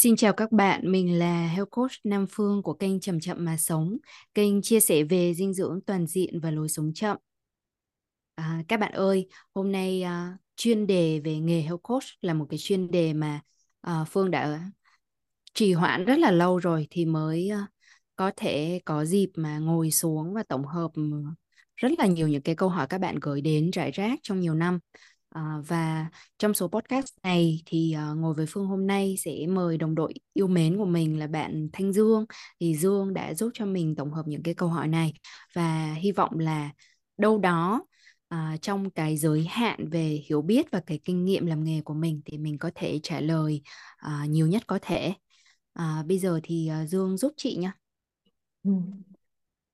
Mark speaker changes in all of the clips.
Speaker 1: Xin chào các bạn, mình là Health Coach Nam Phương của kênh Chậm Chậm Mà Sống, kênh chia sẻ về dinh dưỡng toàn diện và lối sống chậm. À, các bạn ơi, hôm nay uh, chuyên đề về nghề Health Coach là một cái chuyên đề mà uh, Phương đã trì hoãn rất là lâu rồi thì mới uh, có thể có dịp mà ngồi xuống và tổng hợp ừ, rất là nhiều những cái câu hỏi các bạn gửi đến rải rác trong nhiều năm. À, và trong số podcast này thì uh, ngồi với Phương hôm nay sẽ mời đồng đội yêu mến của mình là bạn Thanh Dương. Thì Dương đã giúp cho mình tổng hợp những cái câu hỏi này và hy vọng là đâu đó uh, trong cái giới hạn về hiểu biết và cái kinh nghiệm làm nghề của mình thì mình có thể trả lời uh, nhiều nhất có thể. Uh, bây giờ thì uh, Dương giúp chị nhé.
Speaker 2: Ừ.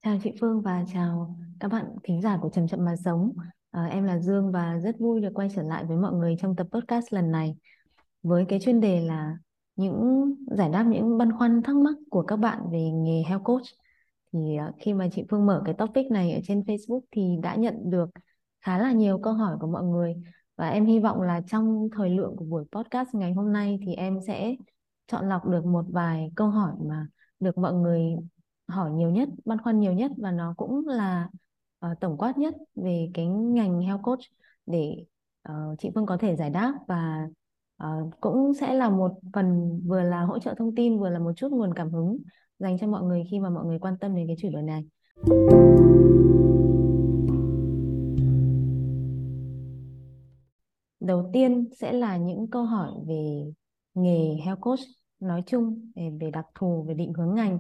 Speaker 2: Chào chị Phương và chào các bạn thính giả của Chậm Chậm Mà Sống. À, em là Dương và rất vui được quay trở lại với mọi người trong tập podcast lần này. Với cái chuyên đề là những giải đáp những băn khoăn thắc mắc của các bạn về nghề health coach. Thì uh, khi mà chị Phương mở cái topic này ở trên Facebook thì đã nhận được khá là nhiều câu hỏi của mọi người. Và em hy vọng là trong thời lượng của buổi podcast ngày hôm nay thì em sẽ chọn lọc được một vài câu hỏi mà được mọi người hỏi nhiều nhất, băn khoăn nhiều nhất. Và nó cũng là uh, tổng quát nhất về cái ngành health coach để uh, chị Phương có thể giải đáp và uh, cũng sẽ là một phần vừa là hỗ trợ thông tin vừa là một chút nguồn cảm hứng dành cho mọi người khi mà mọi người quan tâm đến cái chủ đề này. Đầu tiên sẽ là những câu hỏi về nghề health coach nói chung về, về đặc thù về định hướng ngành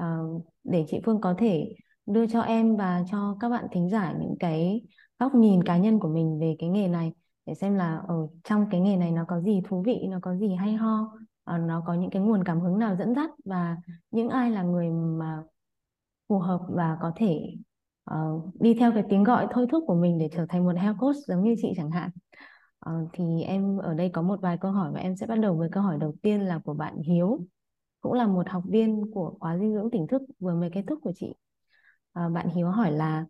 Speaker 2: uh, để chị Phương có thể đưa cho em và cho các bạn thính giả những cái góc nhìn cá nhân của mình về cái nghề này để xem là ở trong cái nghề này nó có gì thú vị, nó có gì hay ho, ờ, nó có những cái nguồn cảm hứng nào dẫn dắt và những ai là người mà phù hợp và có thể uh, đi theo cái tiếng gọi thôi thúc của mình để trở thành một health coach giống như chị chẳng hạn. Uh, thì em ở đây có một vài câu hỏi và em sẽ bắt đầu với câu hỏi đầu tiên là của bạn Hiếu cũng là một học viên của khóa dinh dưỡng tỉnh thức vừa mới kết thúc của chị. À, bạn Hiếu hỏi là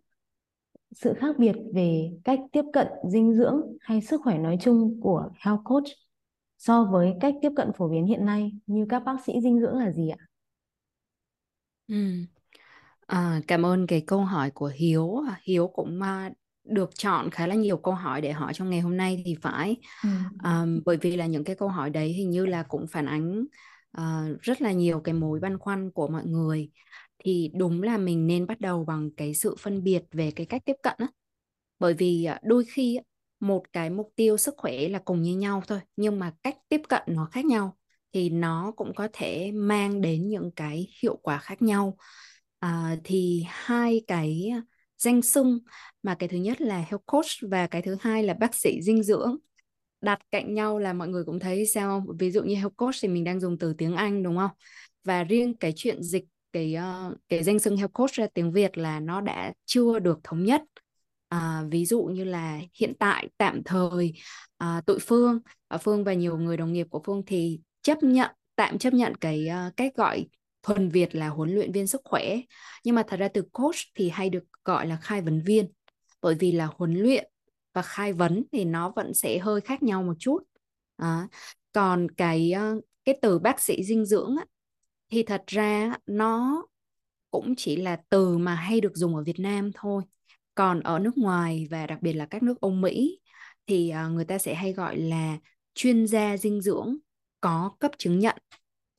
Speaker 2: sự khác biệt về cách tiếp cận dinh dưỡng hay sức khỏe nói chung của health coach so với cách tiếp cận phổ biến hiện nay như các bác sĩ dinh dưỡng là gì ạ?
Speaker 1: Ừ. À, cảm ơn cái câu hỏi của Hiếu. Hiếu cũng uh, được chọn khá là nhiều câu hỏi để hỏi trong ngày hôm nay thì phải ừ. um, bởi vì là những cái câu hỏi đấy hình như là cũng phản ánh uh, rất là nhiều cái mối băn khoăn của mọi người thì đúng là mình nên bắt đầu bằng cái sự phân biệt về cái cách tiếp cận á bởi vì à, đôi khi một cái mục tiêu sức khỏe là cùng như nhau thôi nhưng mà cách tiếp cận nó khác nhau thì nó cũng có thể mang đến những cái hiệu quả khác nhau à, thì hai cái danh xưng mà cái thứ nhất là health coach và cái thứ hai là bác sĩ dinh dưỡng đặt cạnh nhau là mọi người cũng thấy sao không? Ví dụ như health coach thì mình đang dùng từ tiếng Anh đúng không? Và riêng cái chuyện dịch cái uh, cái danh xưng health coach ra tiếng Việt là nó đã chưa được thống nhất. À, ví dụ như là hiện tại tạm thời à, tụi Phương, à, Phương và nhiều người đồng nghiệp của Phương thì chấp nhận tạm chấp nhận cái uh, cách gọi thuần Việt là huấn luyện viên sức khỏe. Nhưng mà thật ra từ coach thì hay được gọi là khai vấn viên bởi vì là huấn luyện và khai vấn thì nó vẫn sẽ hơi khác nhau một chút à, còn cái uh, cái từ bác sĩ dinh dưỡng á, thì thật ra nó cũng chỉ là từ mà hay được dùng ở Việt Nam thôi. Còn ở nước ngoài và đặc biệt là các nước Âu Mỹ thì à, người ta sẽ hay gọi là chuyên gia dinh dưỡng có cấp chứng nhận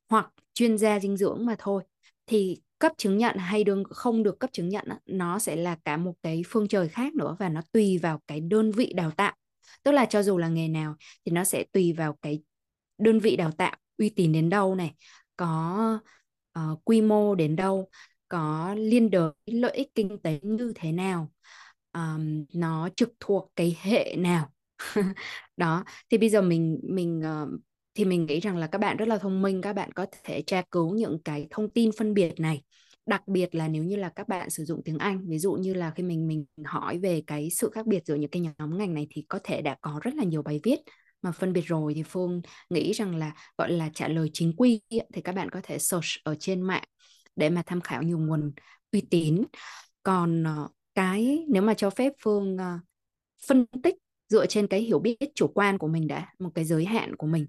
Speaker 1: hoặc chuyên gia dinh dưỡng mà thôi. Thì cấp chứng nhận hay đương, không được cấp chứng nhận nó sẽ là cả một cái phương trời khác nữa và nó tùy vào cái đơn vị đào tạo. Tức là cho dù là nghề nào thì nó sẽ tùy vào cái đơn vị đào tạo uy tín đến đâu này có uh, quy mô đến đâu có liên đới lợi ích kinh tế như thế nào um, nó trực thuộc cái hệ nào. Đó thì bây giờ mình mình uh, thì mình nghĩ rằng là các bạn rất là thông minh các bạn có thể tra cứu những cái thông tin phân biệt này. Đặc biệt là nếu như là các bạn sử dụng tiếng Anh ví dụ như là khi mình mình hỏi về cái sự khác biệt giữa những cái nhóm ngành này thì có thể đã có rất là nhiều bài viết mà phân biệt rồi thì Phương nghĩ rằng là, gọi là, trả lời chính quy thì các bạn có thể search ở trên mạng để mà tham khảo nhiều nguồn uy tín còn ờ, cái nếu mà cho phép Phương ờ, phân tích dựa trên cái hiểu biết chủ quan của mình đã, một cái giới hạn của mình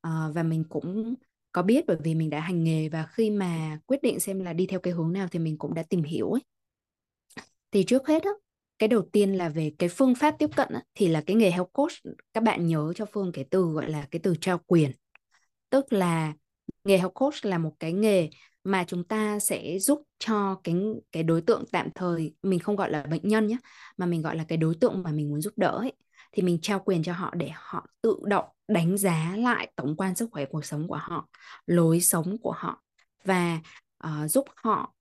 Speaker 1: ờ, và mình cũng có biết bởi vì mình đã hành nghề và khi mà quyết định xem là đi theo cái hướng nào thì mình cũng đã tìm hiểu ấy thì trước hết đó cái đầu tiên là về cái phương pháp tiếp cận á, thì là cái nghề health coach. Các bạn nhớ cho Phương cái từ gọi là cái từ trao quyền. Tức là nghề health coach là một cái nghề mà chúng ta sẽ giúp cho cái cái đối tượng tạm thời mình không gọi là bệnh nhân nhé mà mình gọi là cái đối tượng mà mình muốn giúp đỡ ấy, thì mình trao quyền cho họ để họ tự động đánh giá lại tổng quan sức khỏe cuộc sống của họ lối sống của họ và uh, giúp họ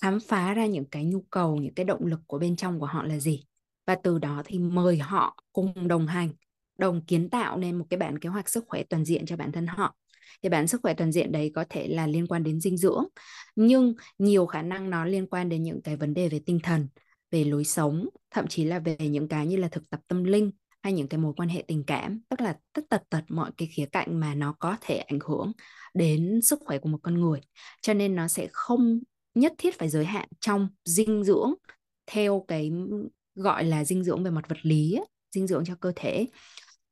Speaker 1: khám phá ra những cái nhu cầu, những cái động lực của bên trong của họ là gì? Và từ đó thì mời họ cùng đồng hành, đồng kiến tạo nên một cái bản kế hoạch sức khỏe toàn diện cho bản thân họ. Thì bản sức khỏe toàn diện đấy có thể là liên quan đến dinh dưỡng, nhưng nhiều khả năng nó liên quan đến những cái vấn đề về tinh thần, về lối sống, thậm chí là về những cái như là thực tập tâm linh hay những cái mối quan hệ tình cảm, tức là tất tật tật mọi cái khía cạnh mà nó có thể ảnh hưởng đến sức khỏe của một con người. Cho nên nó sẽ không nhất thiết phải giới hạn trong dinh dưỡng theo cái gọi là dinh dưỡng về mặt vật lý dinh dưỡng cho cơ thể.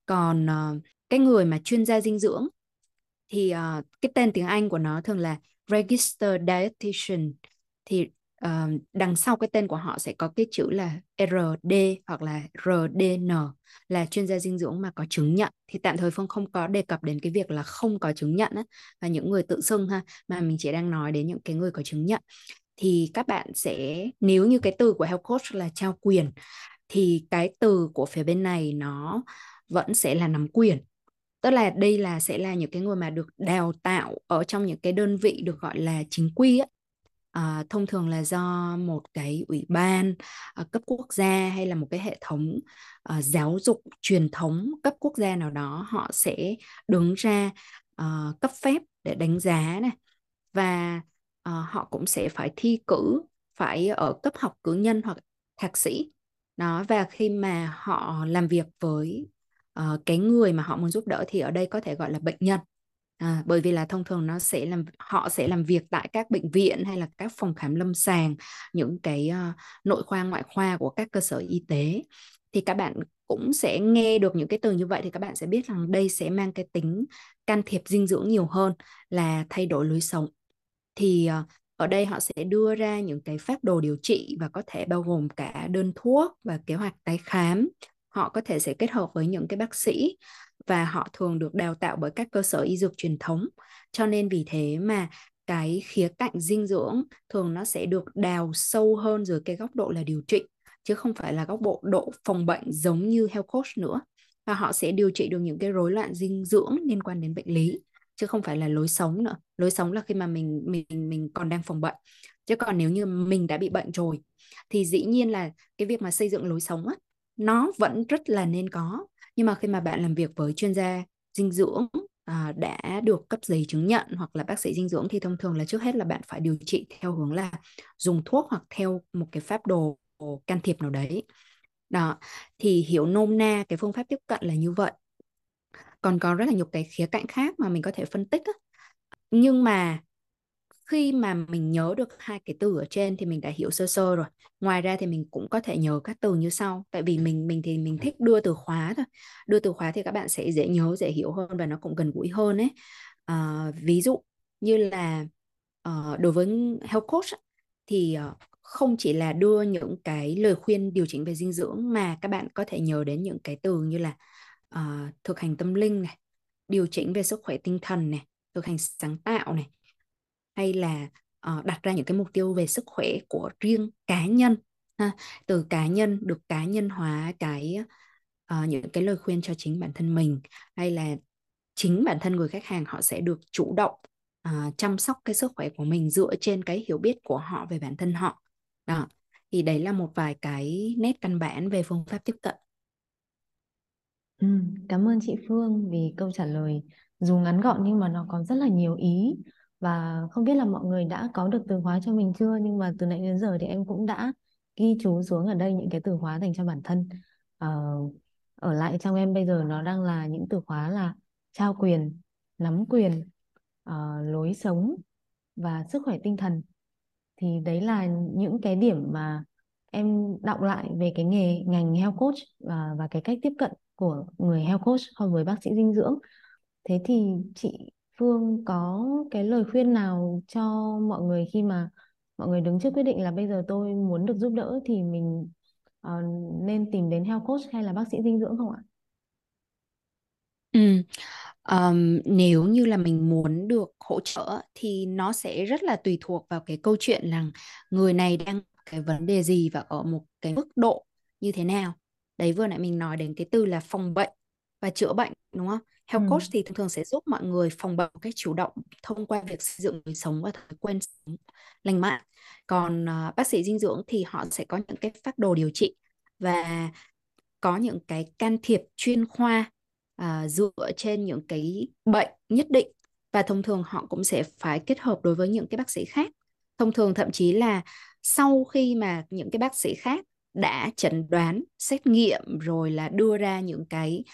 Speaker 1: Còn uh, cái người mà chuyên gia dinh dưỡng thì uh, cái tên tiếng Anh của nó thường là Registered Dietitian thì uh, đằng sau cái tên của họ sẽ có cái chữ là RD hoặc là RDN là chuyên gia dinh dưỡng mà có chứng nhận. Thì tạm thời Phương không có đề cập đến cái việc là không có chứng nhận á, và những người tự xưng ha mà mình chỉ đang nói đến những cái người có chứng nhận. Thì các bạn sẽ nếu như cái từ của health coach là trao quyền thì cái từ của phía bên này nó vẫn sẽ là nắm quyền. Tức là đây là sẽ là những cái người mà được đào tạo ở trong những cái đơn vị được gọi là chính quy á à, thông thường là do một cái ủy ban à, cấp quốc gia hay là một cái hệ thống à, giáo dục truyền thống cấp quốc gia nào đó họ sẽ đứng ra à, cấp phép để đánh giá này và à, họ cũng sẽ phải thi cử phải ở cấp học cử nhân hoặc thạc sĩ. Đó và khi mà họ làm việc với uh, cái người mà họ muốn giúp đỡ thì ở đây có thể gọi là bệnh nhân à, bởi vì là thông thường nó sẽ làm họ sẽ làm việc tại các bệnh viện hay là các phòng khám lâm sàng những cái uh, nội khoa ngoại khoa của các cơ sở y tế. Thì các bạn cũng sẽ nghe được những cái từ như vậy thì các bạn sẽ biết rằng đây sẽ mang cái tính can thiệp dinh dưỡng nhiều hơn là thay đổi lối sống. Thì uh, ở đây họ sẽ đưa ra những cái phác đồ điều trị và có thể bao gồm cả đơn thuốc và kế hoạch tái khám. Họ có thể sẽ kết hợp với những cái bác sĩ và họ thường được đào tạo bởi các cơ sở y dược truyền thống. Cho nên vì thế mà cái khía cạnh dinh dưỡng thường nó sẽ được đào sâu hơn dưới cái góc độ là điều trị chứ không phải là góc độ độ phòng bệnh giống như health coach nữa. Và họ sẽ điều trị được những cái rối loạn dinh dưỡng liên quan đến bệnh lý chứ không phải là lối sống nữa. Lối sống là khi mà mình mình mình còn đang phòng bệnh. Chứ còn nếu như mình đã bị bệnh rồi thì dĩ nhiên là cái việc mà xây dựng lối sống á, nó vẫn rất là nên có nhưng mà khi mà bạn làm việc với chuyên gia dinh dưỡng à, đã được cấp giấy chứng nhận hoặc là bác sĩ dinh dưỡng thì thông thường là trước hết là bạn phải điều trị theo hướng là dùng thuốc hoặc theo một cái pháp đồ can thiệp nào đấy đó thì hiểu nôm na cái phương pháp tiếp cận là như vậy còn có rất là nhiều cái khía cạnh khác mà mình có thể phân tích á. nhưng mà khi mà mình nhớ được hai cái từ ở trên thì mình đã hiểu sơ sơ rồi. Ngoài ra thì mình cũng có thể nhớ các từ như sau. Tại vì mình mình thì mình thích đưa từ khóa thôi. Đưa từ khóa thì các bạn sẽ dễ nhớ dễ hiểu hơn và nó cũng gần gũi hơn ấy. À, ví dụ như là uh, đối với health coach thì uh, không chỉ là đưa những cái lời khuyên điều chỉnh về dinh dưỡng mà các bạn có thể nhớ đến những cái từ như là uh, thực hành tâm linh này điều chỉnh về sức khỏe tinh thần này thực hành sáng tạo này hay là uh, đặt ra những cái mục tiêu về sức khỏe của riêng cá nhân ha. từ cá nhân được cá nhân hóa cái uh, những cái lời khuyên cho chính bản thân mình hay là chính bản thân người khách hàng họ sẽ được chủ động uh, chăm sóc cái sức khỏe của mình dựa trên cái hiểu biết của họ về bản thân họ. Đó thì đấy là một vài cái nét căn bản về phương pháp tiếp cận.
Speaker 2: Ừ, cảm ơn chị Phương vì câu trả lời dù ngắn gọn nhưng mà nó có rất là nhiều ý và không biết là mọi người đã có được từ khóa cho mình chưa? Nhưng mà từ nãy đến giờ thì em cũng đã ghi chú xuống ở đây những cái từ khóa dành cho bản thân. Ờ, ở lại trong em bây giờ nó đang là những từ khóa là trao quyền nắm quyền uh, lối sống và sức khỏe tinh thần. Thì đấy là những cái điểm mà em đọc lại về cái nghề ngành health coach và và cái cách tiếp cận của người health coach so với bác sĩ dinh dưỡng. Thế thì chị Phương có cái lời khuyên nào cho mọi người khi mà mọi người đứng trước quyết định là bây giờ tôi muốn được giúp đỡ thì mình uh, nên tìm đến health coach hay là bác sĩ dinh dưỡng không ạ?
Speaker 1: Ừ. Um, nếu như là mình muốn được hỗ trợ thì nó sẽ rất là tùy thuộc vào cái câu chuyện là người này đang cái vấn đề gì và ở một cái mức độ như thế nào. Đấy vừa nãy mình nói đến cái từ là phòng bệnh và chữa bệnh đúng không? Health ừ. coach thì thường thường sẽ giúp mọi người phòng bệnh một cách chủ động thông qua việc xây dựng lối sống và thói quen sống lành mạnh. Còn uh, bác sĩ dinh dưỡng thì họ sẽ có những cái phác đồ điều trị và có những cái can thiệp chuyên khoa à, dựa trên những cái bệnh nhất định và thông thường họ cũng sẽ phải kết hợp đối với những cái bác sĩ khác thông thường thậm chí là sau khi mà những cái bác sĩ khác đã chẩn đoán xét nghiệm rồi là đưa ra những cái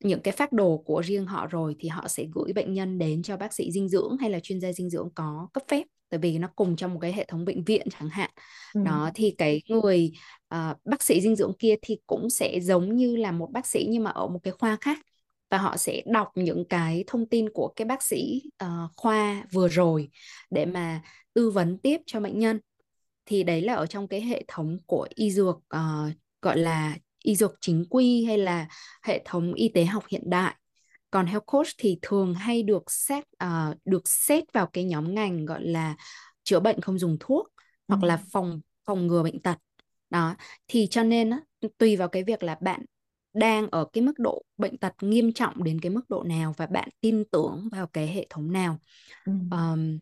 Speaker 1: những cái phác đồ của riêng họ rồi thì họ sẽ gửi bệnh nhân đến cho bác sĩ dinh dưỡng hay là chuyên gia dinh dưỡng có cấp phép tại vì nó cùng trong một cái hệ thống bệnh viện chẳng hạn ừ. đó thì cái người uh, bác sĩ dinh dưỡng kia thì cũng sẽ giống như là một bác sĩ nhưng mà ở một cái khoa khác và họ sẽ đọc những cái thông tin của cái bác sĩ uh, khoa vừa rồi để mà tư vấn tiếp cho bệnh nhân thì đấy là ở trong cái hệ thống của y dược uh, gọi là y dược chính quy hay là hệ thống y tế học hiện đại còn health coach thì thường hay được xét uh, được xét vào cái nhóm ngành gọi là chữa bệnh không dùng thuốc ừ. hoặc là phòng phòng ngừa bệnh tật đó thì cho nên á, tùy vào cái việc là bạn đang ở cái mức độ bệnh tật nghiêm trọng đến cái mức độ nào và bạn tin tưởng vào cái hệ thống nào ừ. um,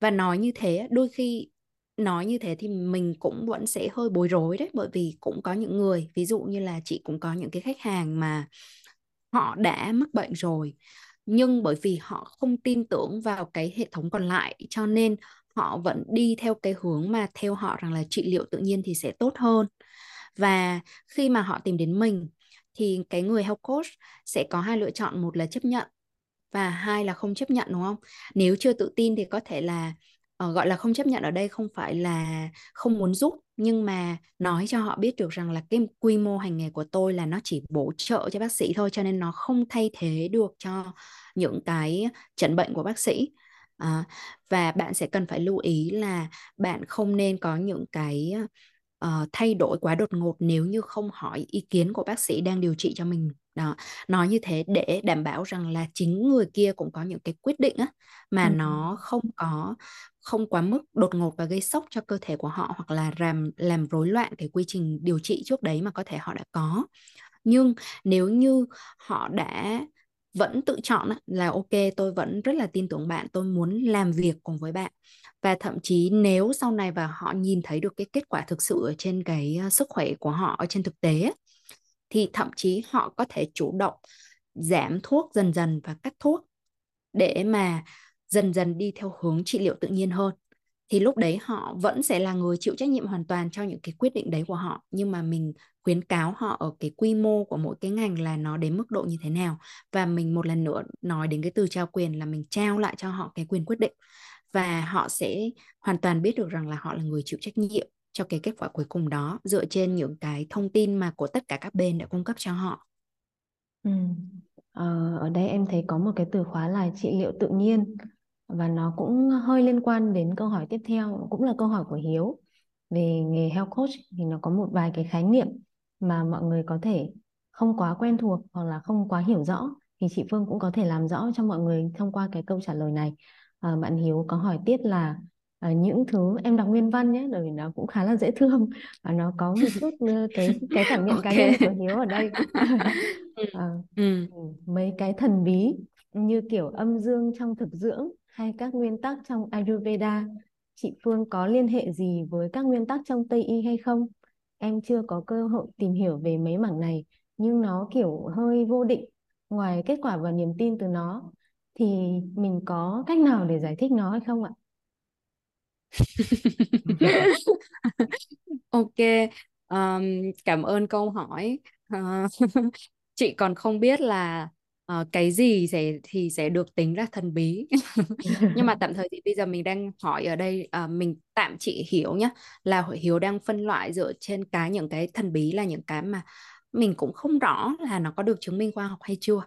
Speaker 1: và nói như thế đôi khi nói như thế thì mình cũng vẫn sẽ hơi bối rối đấy, bởi vì cũng có những người, ví dụ như là chị cũng có những cái khách hàng mà họ đã mắc bệnh rồi, nhưng bởi vì họ không tin tưởng vào cái hệ thống còn lại, cho nên họ vẫn đi theo cái hướng mà theo họ rằng là trị liệu tự nhiên thì sẽ tốt hơn. Và khi mà họ tìm đến mình thì cái người health coach sẽ có hai lựa chọn, một là chấp nhận và hai là không chấp nhận, đúng không? Nếu chưa tự tin thì có thể là uh, gọi là không chấp nhận ở đây không phải là không muốn giúp nhưng mà nói cho họ biết được rằng là cái quy mô hành nghề của tôi là nó chỉ bổ trợ cho bác sĩ thôi cho nên nó không thay thế được cho những cái chẩn bệnh của bác sĩ à, và bạn sẽ cần phải lưu ý là bạn không nên có những cái uh, thay đổi quá đột ngột nếu như không hỏi ý kiến của bác sĩ đang điều trị cho mình đó nói như thế để đảm bảo rằng là chính người kia cũng có những cái quyết định á mà ừ. nó không có không quá mức đột ngột và gây sốc cho cơ thể của họ hoặc là làm làm rối loạn cái quy trình điều trị trước đấy mà có thể họ đã có. Nhưng nếu như họ đã vẫn tự chọn là ok, tôi vẫn rất là tin tưởng bạn, tôi muốn làm việc cùng với bạn. Và thậm chí nếu sau này và họ nhìn thấy được cái kết quả thực sự ở trên cái ờ, sức khỏe của họ ở trên thực tế thì thậm chí họ có thể chủ động giảm thuốc dần dần và cắt thuốc để mà dần dần đi theo hướng trị liệu tự nhiên hơn thì lúc đấy họ vẫn sẽ là người chịu trách nhiệm hoàn toàn cho những cái quyết định đấy của họ nhưng mà mình khuyến cáo họ ở cái quy mô của mỗi cái ngành là nó đến mức độ như thế nào và mình một lần nữa nói đến cái từ trao quyền là mình trao lại cho họ cái quyền quyết định và họ sẽ hoàn toàn biết được rằng là họ là người chịu trách nhiệm cho cái kết quả cuối cùng đó dựa trên những cái thông tin mà của tất cả các bên đã cung cấp cho họ.
Speaker 2: Ừ. Ờ, ở đây em thấy có một cái từ khóa là trị liệu tự nhiên và nó cũng hơi liên quan đến câu hỏi tiếp theo cũng là câu hỏi của Hiếu. Về nghề health coach thì nó có một vài cái khái niệm mà mọi người có thể không quá quen thuộc hoặc là không quá hiểu rõ. Thì chị Phương cũng có thể làm rõ cho mọi người thông qua cái câu trả lời này. À, bạn Hiếu có hỏi tiếp là à, những thứ em đọc nguyên văn nhé bởi vì nó cũng khá là dễ thương và nó có một chút cái cái cảm nhận okay. cá nhân của Hiếu ở đây. À, ừ. mấy cái thần bí như kiểu âm dương trong thực dưỡng hay các nguyên tắc trong Ayurveda? Chị Phương có liên hệ gì với các nguyên tắc trong Tây y hay không? Em chưa có cơ hội tìm hiểu về mấy mảng này nhưng nó kiểu hơi vô định ngoài kết quả và niềm tin từ nó. Thì mình có cách nào để giải thích nó hay không ạ?
Speaker 1: ok um, cảm ơn câu hỏi. Uh, chị còn không biết là uh, cái gì sẽ thì sẽ được tính ra thần bí. Nhưng mà tạm thời thì bây giờ mình đang hỏi ở đây uh, mình tạm chị hiểu nhé là hiểu đang phân loại dựa trên cái những cái thần bí là những cái mà mình cũng không rõ là nó có được chứng minh khoa học hay chưa.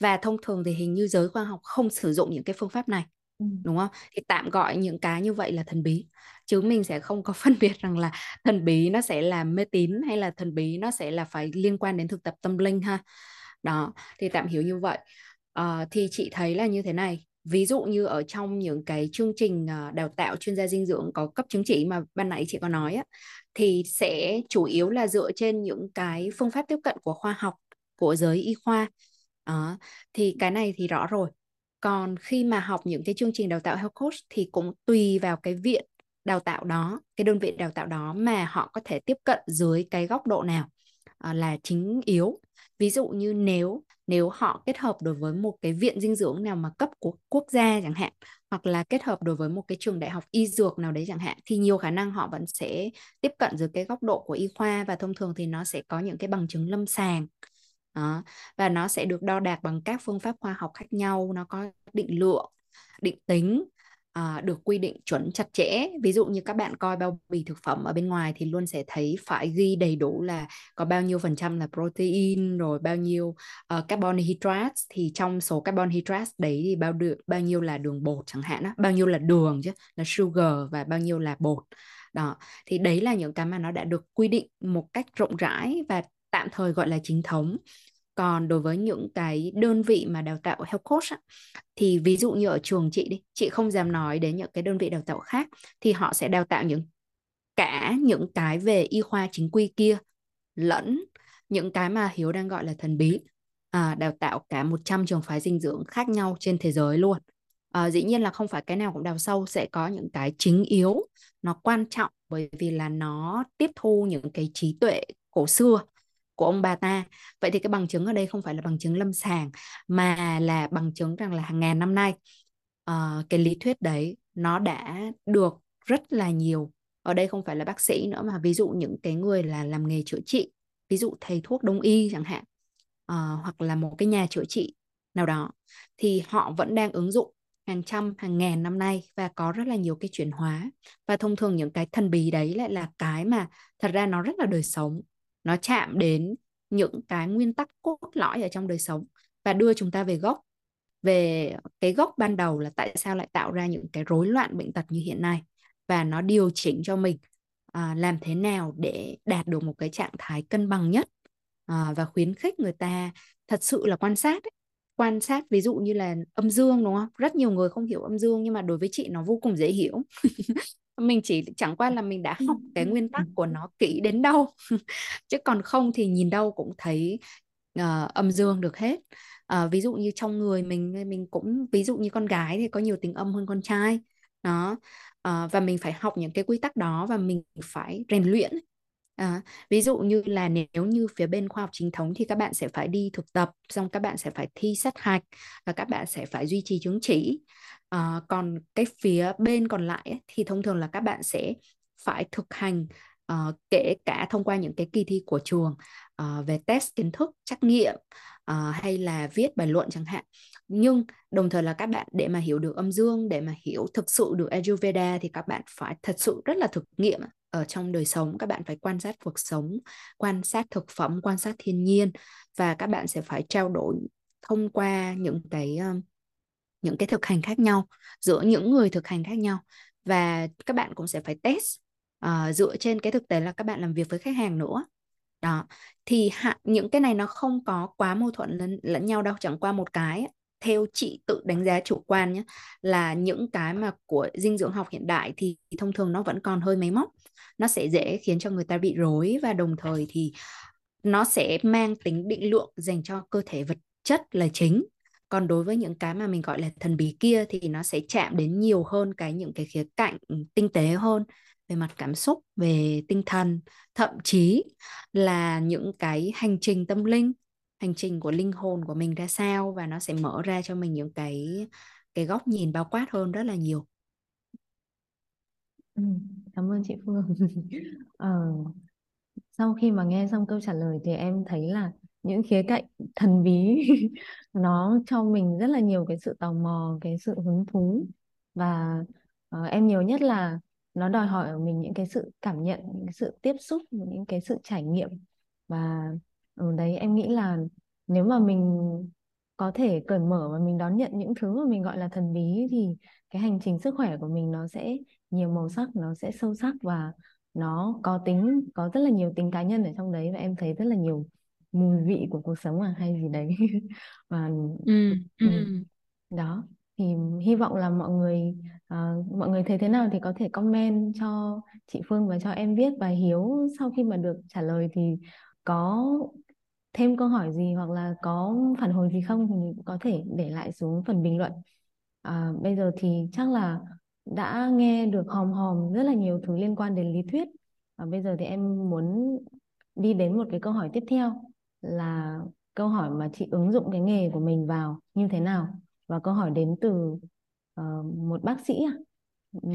Speaker 1: Và thông thường thì hình như giới khoa học không sử dụng những cái phương pháp này
Speaker 2: Ừ.
Speaker 1: đúng không? Thì tạm gọi những cái như vậy là thần bí. Chứ mình sẽ không có phân biệt rằng là thần bí nó sẽ là mê tín hay là thần bí nó sẽ là phải liên quan đến thực tập tâm linh ha đó thì tạm hiểu như vậy. À, thì chị thấy là như thế này. Ví dụ như ở trong những cái chương trình ờ, đào tạo chuyên gia dinh dưỡng có cấp chứng chỉ mà ban nãy chị có nói á thì sẽ chủ yếu là dựa trên những cái phương pháp tiếp cận của khoa học của giới y khoa. À, thì cái này thì rõ rồi. Còn khi mà học những cái chương trình đào tạo health coach thì cũng tùy vào cái viện đào tạo đó cái đơn vị đào tạo đó mà họ có thể tiếp cận dưới cái góc độ nào. À, là chính yếu ví dụ như nếu nếu họ kết hợp đối với một cái viện dinh dưỡng nào mà cấp của quốc gia chẳng hạn, hoặc là kết hợp đối với một cái trường đại học y dược nào đấy chẳng hạn, thì nhiều khả năng họ vẫn sẽ tiếp cận dưới cái góc độ của y khoa và thông thường thì nó sẽ có những cái bằng chứng lâm sàng đó. và nó sẽ được đo đạc bằng các phương pháp khoa học khác nhau, nó có định lượng, định tính à, được quy định chuẩn chặt chẽ. Ví dụ như các bạn coi bao bì thực phẩm ở bên ngoài thì luôn sẽ thấy phải ghi đầy đủ là có bao nhiêu phần trăm là protein rồi bao nhiêu ờ, uh, carbon hydrates thì trong số carbon hydrates đấy thì bao được bao nhiêu là đường bột chẳng hạn đó, bao nhiêu là đường chứ là sugar và bao nhiêu là bột. Đó thì đấy là những cái mà nó đã được quy định một cách rộng rãi và tạm thời gọi là chính thống còn đối với những cái đơn vị mà đào tạo health coach á, thì ví dụ như ở trường chị đi chị không dám nói đến những cái đơn vị đào tạo khác thì họ sẽ đào tạo những cả những cái về y khoa chính quy kia lẫn những cái mà Hiếu đang gọi là thần bí. À, đào tạo cả 100 trường phái dinh dưỡng khác nhau trên thế giới luôn. À, dĩ nhiên là không phải cái nào cũng đào sâu sẽ có những cái chính yếu nó quan trọng bởi vì là nó tiếp thu những cái trí tuệ cổ xưa của ông bà ta. Vậy thì cái bằng chứng ở đây không phải là bằng chứng lâm sàng mà là bằng chứng rằng là hàng ngàn năm nay uh, cái lý thuyết đấy nó đã được rất là nhiều. Ở đây không phải là bác sĩ nữa mà ví dụ những cái người là làm nghề chữa trị ví dụ thầy thuốc đông y chẳng hạn uh, hoặc là một cái nhà chữa trị nào đó thì họ vẫn đang ứng dụng hàng trăm hàng ngàn năm nay và có rất là nhiều cái chuyển hóa. Và thông thường những cái thần bí đấy lại là cái mà thật ra nó rất là đời sống nó chạm đến những cái nguyên tắc cốt lõi ở trong đời sống và đưa chúng ta về gốc. Về cái gốc ban đầu là tại sao lại tạo ra những cái rối loạn bệnh tật như hiện nay và nó điều chỉnh cho mình à, làm thế nào để đạt được một cái trạng thái cân bằng nhất à, và khuyến khích người ta thật sự là quan sát ấy. quan sát ví dụ như là âm dương đúng không? Rất nhiều người không hiểu âm dương nhưng mà đối với chị nó vô cùng dễ hiểu. mình chỉ chẳng qua là mình đã học cái nguyên tắc của nó kỹ đến đâu. Chứ còn không thì nhìn đâu cũng thấy uh, âm dương được hết. Uh, ví dụ như trong người mình mình cũng ví dụ như con gái thì có nhiều tính âm hơn con trai. Đó. Uh, và mình phải học những cái quy tắc đó và mình phải rèn luyện À, ví dụ như là nếu như phía bên khoa học chính thống thì các bạn sẽ phải đi thực tập, xong các bạn sẽ phải thi sát hạch và các bạn sẽ phải duy trì chứng chỉ. À, còn cái phía bên còn lại ấy, thì thông thường là các bạn sẽ phải thực hành uh, kể cả thông qua những cái kỳ thi của trường uh, về test kiến thức, trắc nghiệm uh, hay là viết bài luận chẳng hạn. Nhưng đồng thời là các bạn để mà hiểu được âm dương, để mà hiểu thực sự được Ayurveda thì các bạn phải thật sự rất là thực nghiệm ở trong đời sống các bạn phải quan sát cuộc sống quan sát thực phẩm quan sát thiên nhiên và các bạn sẽ phải trao đổi thông qua những cái những cái thực hành khác nhau giữa những người thực hành khác nhau và các bạn cũng sẽ phải test uh, dựa trên cái thực tế là các bạn làm việc với khách hàng nữa. Đó thì hạ, những cái này nó không có quá mâu thuẫn lẫn, lẫn nhau đâu chẳng qua một cái theo chị tự đánh giá chủ quan nhé là những cái mà của dinh dưỡng học hiện đại thì thông thường nó vẫn còn hơi máy móc nó sẽ dễ khiến cho người ta bị rối và đồng thời thì nó sẽ mang tính định lượng dành cho cơ thể vật chất là chính. Còn đối với những cái mà mình gọi là thần bí kia thì nó sẽ chạm đến nhiều hơn cái những cái khía cạnh tinh tế hơn về mặt cảm xúc, về tinh thần. Thậm chí là những cái hành trình tâm linh, hành trình của linh hồn của mình ra sao và nó sẽ mở ra cho mình những cái cái góc nhìn bao quát hơn rất là nhiều
Speaker 2: ừ, cảm ơn chị Phương. Ờ, sau khi mà nghe xong câu trả lời thì em thấy là những khía cạnh thần bí nó cho mình rất là nhiều cái sự tò mò cái sự hứng thú. Và uh, em nhiều nhất là nó đòi hỏi ở mình những cái sự cảm nhận những cái sự tiếp xúc những cái sự trải nghiệm. Và ở đấy em nghĩ là nếu mà mình có thể cởi mở và mình đón nhận những thứ mà mình gọi là thần bí thì cái hành trình sức khỏe của mình nó sẽ nhiều màu sắc nó sẽ sâu sắc và nó có tính có rất là nhiều tính cá nhân ở trong đấy và em thấy rất là nhiều mùi vị của cuộc sống à hay gì đấy. Và
Speaker 1: ừ, ừ.
Speaker 2: đó thì hy vọng là mọi người uh, mọi người thấy thế nào thì có thể comment cho chị Phương và cho em biết. Và Hiếu sau khi mà được trả lời thì có thêm câu hỏi gì hoặc là có phản hồi gì không thì có thể để lại xuống phần bình luận. À, bây giờ thì chắc là đã nghe được hòm hòm rất là nhiều thứ liên quan đến lý thuyết. Và bây giờ thì em muốn đi đến một cái câu hỏi tiếp theo là câu hỏi mà chị ứng dụng cái nghề của mình vào như thế nào? Và câu hỏi đến từ uh, một bác sĩ ừ,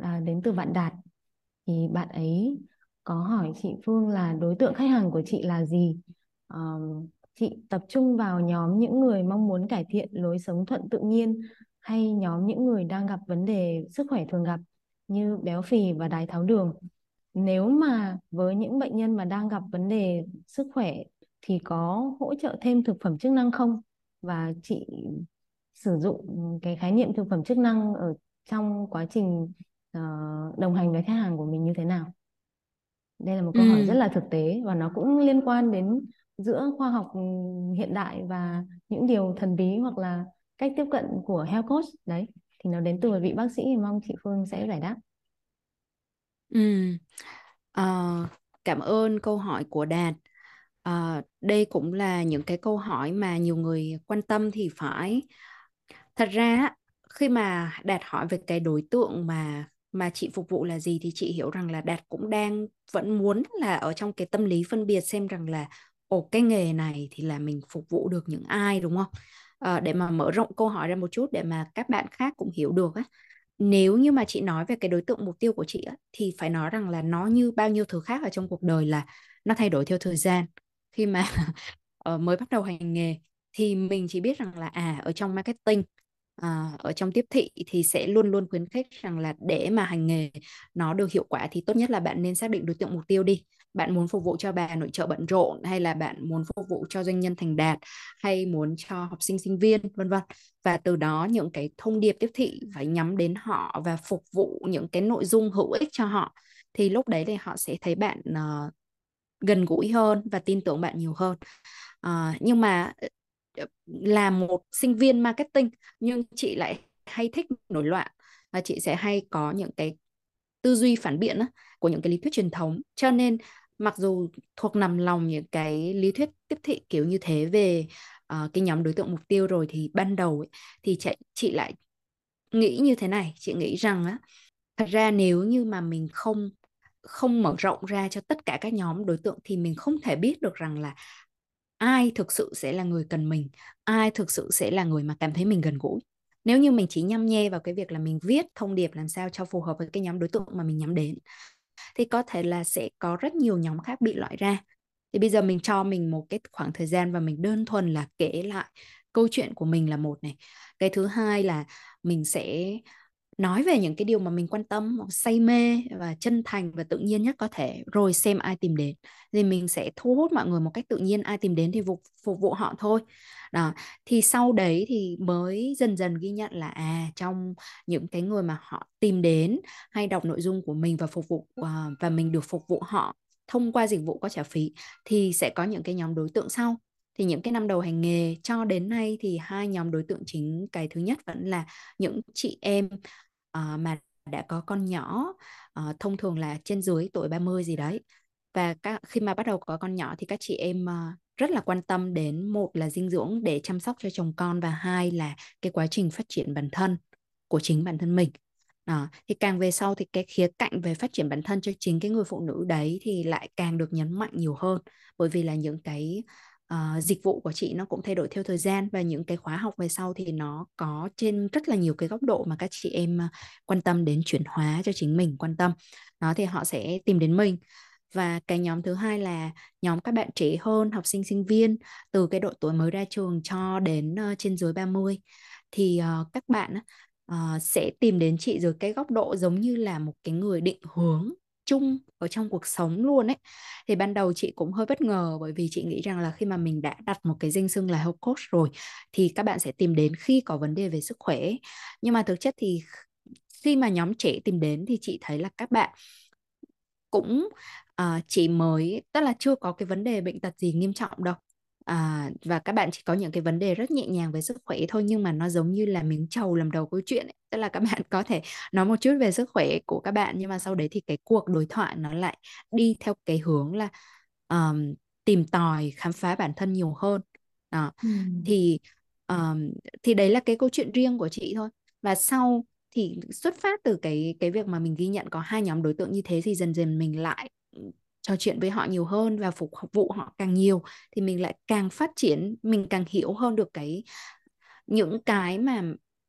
Speaker 2: à? đến từ bạn Đạt. Thì bạn ấy có hỏi chị Phương là đối tượng khách hàng của chị là gì? Uh, chị tập trung vào nhóm những người mong muốn cải thiện lối sống thuận tự nhiên hay nhóm những người đang gặp vấn đề sức khỏe thường gặp như béo phì và đái tháo đường. Nếu mà với những bệnh nhân mà đang gặp vấn đề sức khỏe thì có hỗ trợ thêm thực phẩm chức năng không? Và chị sử dụng cái khái niệm thực phẩm chức năng ở trong quá trình uh, đồng hành với khách hàng của mình như thế nào? Đây là một câu ừ. hỏi rất là thực tế và nó cũng liên quan đến giữa khoa học hiện đại và những điều thần bí hoặc là cách tiếp cận của health coach đấy thì nó đến từ một vị bác sĩ thì mong chị Phương sẽ giải đáp.
Speaker 1: Ừ. À, cảm ơn câu hỏi của Đạt. À, đây cũng là những cái câu hỏi mà nhiều người quan tâm thì phải. Thật ra khi mà Đạt hỏi về cái đối tượng mà mà chị phục vụ là gì thì chị hiểu rằng là Đạt cũng đang vẫn muốn là ở trong cái tâm lý phân biệt xem rằng là ồ cái nghề này thì là mình phục vụ được những ai đúng không? À, để mà mở rộng câu hỏi ra một chút để mà các bạn khác cũng hiểu được á. Nếu như mà chị nói về cái đối tượng mục tiêu của chị á, thì phải nói rằng là nó như bao nhiêu thứ khác ở trong cuộc đời là nó thay đổi theo thời gian. Khi mà ờ, mới bắt đầu hành nghề thì mình chỉ biết rằng là à ở trong marketing à, ở trong tiếp thị thì sẽ luôn luôn khuyến khích rằng là để mà hành nghề nó được hiệu quả thì tốt nhất là bạn nên xác định đối tượng mục tiêu đi bạn muốn phục vụ cho bà nội trợ bận rộn hay là bạn muốn phục vụ cho doanh nhân thành đạt hay muốn cho học sinh sinh viên vân vân. Và từ đó những cái thông điệp tiếp thị phải nhắm đến họ và phục vụ những cái nội dung hữu ích cho họ. Thì lúc đấy thì họ sẽ thấy bạn uh, gần gũi hơn và tin tưởng bạn nhiều hơn. Uh, nhưng mà ờ, là một sinh viên marketing nhưng chị lại hay thích nổi loạn và chị sẽ hay có những cái tư duy phản biện á, của những cái lý thuyết truyền thống. Cho nên mặc dù thuộc nằm lòng những cái lý thuyết tiếp thị kiểu như thế về uh, cái nhóm đối tượng mục tiêu rồi thì ban đầu ấy, thì chị, chị lại nghĩ như thế này chị nghĩ rằng á thật ra nếu như mà mình không không mở rộng ra cho tất cả các nhóm đối tượng thì mình không thể biết được rằng là ai thực sự sẽ là người cần mình ai thực sự sẽ là người mà cảm thấy mình gần gũi. Nếu như mình chỉ nhăm nhe vào cái việc là mình viết thông điệp làm sao cho phù hợp với cái nhóm đối tượng mà mình nhắm đến thì có thể là sẽ có rất nhiều nhóm khác bị loại ra. Thì bây giờ mình cho mình một cái khoảng thời gian và mình đơn thuần là kể lại câu chuyện của mình là một này. Cái thứ hai là mình sẽ nói về những cái điều mà mình quan tâm say mê và chân thành và tự nhiên nhất có thể rồi xem ai tìm đến. Thì mình sẽ thu hút mọi người một cách tự nhiên ai tìm đến thì phục, phục vụ họ thôi. Đó thì sau đấy thì mới dần dần ghi nhận là à trong những cái người mà họ tìm đến hay đọc nội dung của mình và phục vụ uh, và mình được phục vụ họ thông qua dịch vụ có trả phí thì sẽ có những cái nhóm đối tượng sau. Thì những cái năm đầu hành nghề cho đến nay thì hai nhóm đối tượng chính cái thứ nhất vẫn là những chị em uh, mà đã có con nhỏ uh, thông thường là trên dưới tuổi 30 gì đấy và các, khi mà bắt đầu có con nhỏ thì các chị em uh, rất là quan tâm đến một là dinh dưỡng để chăm sóc cho chồng con và hai là cái quá trình phát triển bản thân của chính bản thân mình đó. thì càng về sau thì cái khía cạnh về phát triển bản thân cho chính cái người phụ nữ đấy thì lại càng được nhấn mạnh nhiều hơn bởi vì là những cái uh, dịch vụ của chị nó cũng thay đổi theo thời gian và những cái khóa học về sau thì nó có trên rất là nhiều cái góc độ mà các chị em ờ, quan tâm đến chuyển hóa cho chính mình quan tâm. Đó thì họ sẽ tìm đến mình. Và cái nhóm thứ hai là nhóm các bạn trẻ hơn học sinh sinh viên từ cái độ tuổi mới ra trường cho đến uh, trên dưới 30 thì uh, các bạn uh, sẽ tìm đến chị dưới cái góc độ giống như là một cái người định hướng chung ở trong cuộc sống luôn ấy. Thì ban đầu chị cũng hơi bất ngờ bởi vì chị nghĩ rằng là khi mà mình đã đặt một cái danh xưng là health coach rồi thì các bạn sẽ tìm đến khi có vấn đề về sức khỏe nhưng mà thực chất thì khi mà nhóm trẻ tìm đến thì chị thấy là các bạn cũng uh, chỉ mới tức là chưa có cái vấn đề bệnh tật gì nghiêm trọng đâu à, và các bạn chỉ có những cái vấn đề rất nhẹ nhàng về sức khỏe thôi nhưng mà nó giống như là miếng trầu làm đầu câu chuyện ấy. tức là các bạn có thể nói một chút về sức khỏe của các bạn nhưng mà sau đấy thì cái cuộc đối thoại nó lại đi theo cái hướng là um, tìm tòi khám phá bản thân nhiều hơn đó. Ừ. thì um, thì đấy là cái câu chuyện riêng của chị thôi và sau thì xuất phát từ cái cái việc mà mình ghi nhận có hai nhóm đối tượng như thế thì dần dần mình lại trò chuyện với họ nhiều hơn và phục vụ họ càng nhiều thì mình lại càng phát triển mình càng hiểu hơn được cái những cái mà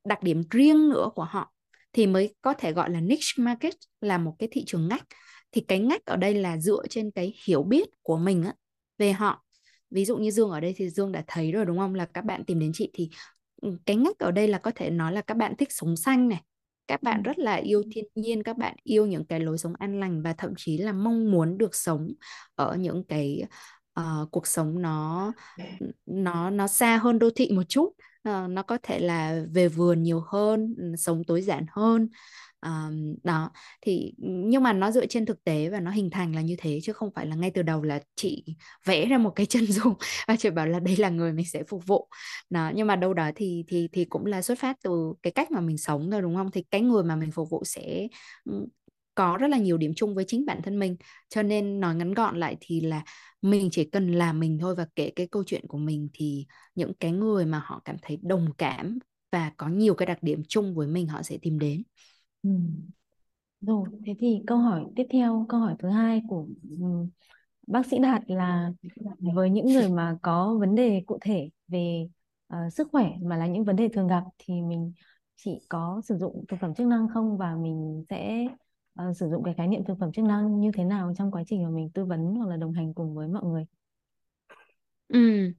Speaker 1: đặc điểm riêng nữa của họ thì mới có thể gọi là niche market là một cái thị trường ngách. Thì cái ngách ở đây là dựa trên cái hiểu biết của mình á, về họ. Ví dụ như Dương ở đây thì Dương đã thấy rồi đúng không? Là các bạn tìm đến chị thì ừ, cái ngách ở đây là có thể nói là các bạn thích sống xanh này các bạn rất là yêu thiên nhiên các bạn yêu những cái lối sống an lành và thậm chí là mong muốn được sống ở những cái uh, cuộc sống nó nó nó xa hơn đô thị một chút. Uh, nó có thể là về vườn nhiều hơn ừ, sống tối giản hơn um, đó thì nhưng mà nó dựa trên thực tế và nó hình thành là như thế chứ không phải là ngay từ đầu là chị vẽ ra một cái chân dung và chị bảo là đây là người mình sẽ phục vụ. Đó nhưng mà đâu đó thì thì thì cũng là xuất phát từ cái cách mà mình sống thôi đúng không? Thì cái người mà mình phục vụ sẽ có rất là nhiều điểm chung với chính bản thân mình. Cho nên nói ngắn gọn lại thì là mình chỉ cần là mình thôi và kể cái câu chuyện của mình thì những cái người mà họ cảm thấy đồng cảm và có nhiều cái đặc điểm chung với mình họ sẽ tìm đến.
Speaker 2: Ừ. Rồi, thế thì câu hỏi tiếp theo, câu hỏi thứ hai của bác sĩ Đạt là với những người mà có vấn đề cụ thể về uh, sức khỏe mà là những vấn đề thường gặp thì mình chỉ có sử dụng thực phẩm chức năng không và mình sẽ uh, sử dụng cái khái niệm thực phẩm chức năng như thế nào trong quá trình mà mình tư vấn hoặc là đồng hành cùng với mọi người?
Speaker 1: Ừ,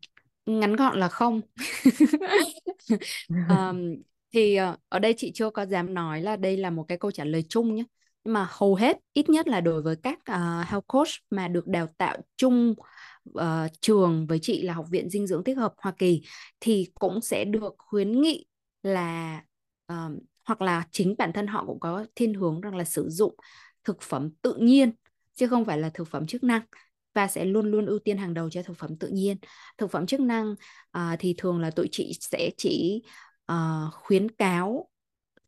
Speaker 1: ngắn gọn là không. um, thì ờ, ở đây chị chưa có dám nói là đây là một cái câu trả lời chung nhé nhưng mà hầu hết ít nhất là đối với các uh, health coach mà được đào tạo chung uh, trường với chị là học viện dinh dưỡng tích hợp Hoa Kỳ thì cũng sẽ được khuyến nghị là uh, hoặc là chính bản thân họ cũng có thiên hướng rằng là sử dụng thực phẩm tự nhiên chứ không phải là thực phẩm chức năng và sẽ luôn luôn ưu tiên hàng đầu cho thực phẩm tự nhiên. Thực phẩm chức năng uh, thì thường là tụi chị sẽ chỉ uh, khuyến cáo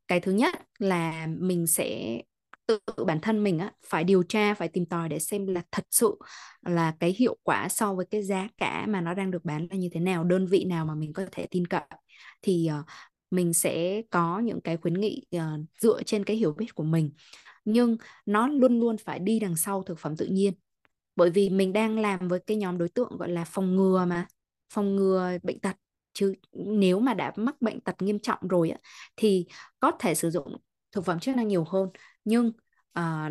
Speaker 1: cái thứ nhất là mình sẽ tự bản thân mình á phải điều tra phải tìm tòi để xem là thật sự là cái hiệu quả so với cái giá cả mà nó đang được bán là như thế nào đơn vị nào mà mình có thể tin cậy. Thì uh, mình sẽ có những cái khuyến nghị uh, dựa trên cái hiểu biết của mình. Nhưng nó luôn luôn phải đi đằng sau thực phẩm tự nhiên. Bởi vì mình đang làm với cái nhóm đối tượng gọi là phòng ngừa mà phòng ngừa bệnh tật chứ nếu mà đã mắc bệnh tật nghiêm trọng rồi á, thì có thể sử dụng thực phẩm chức năng nhiều hơn. Nhưng à,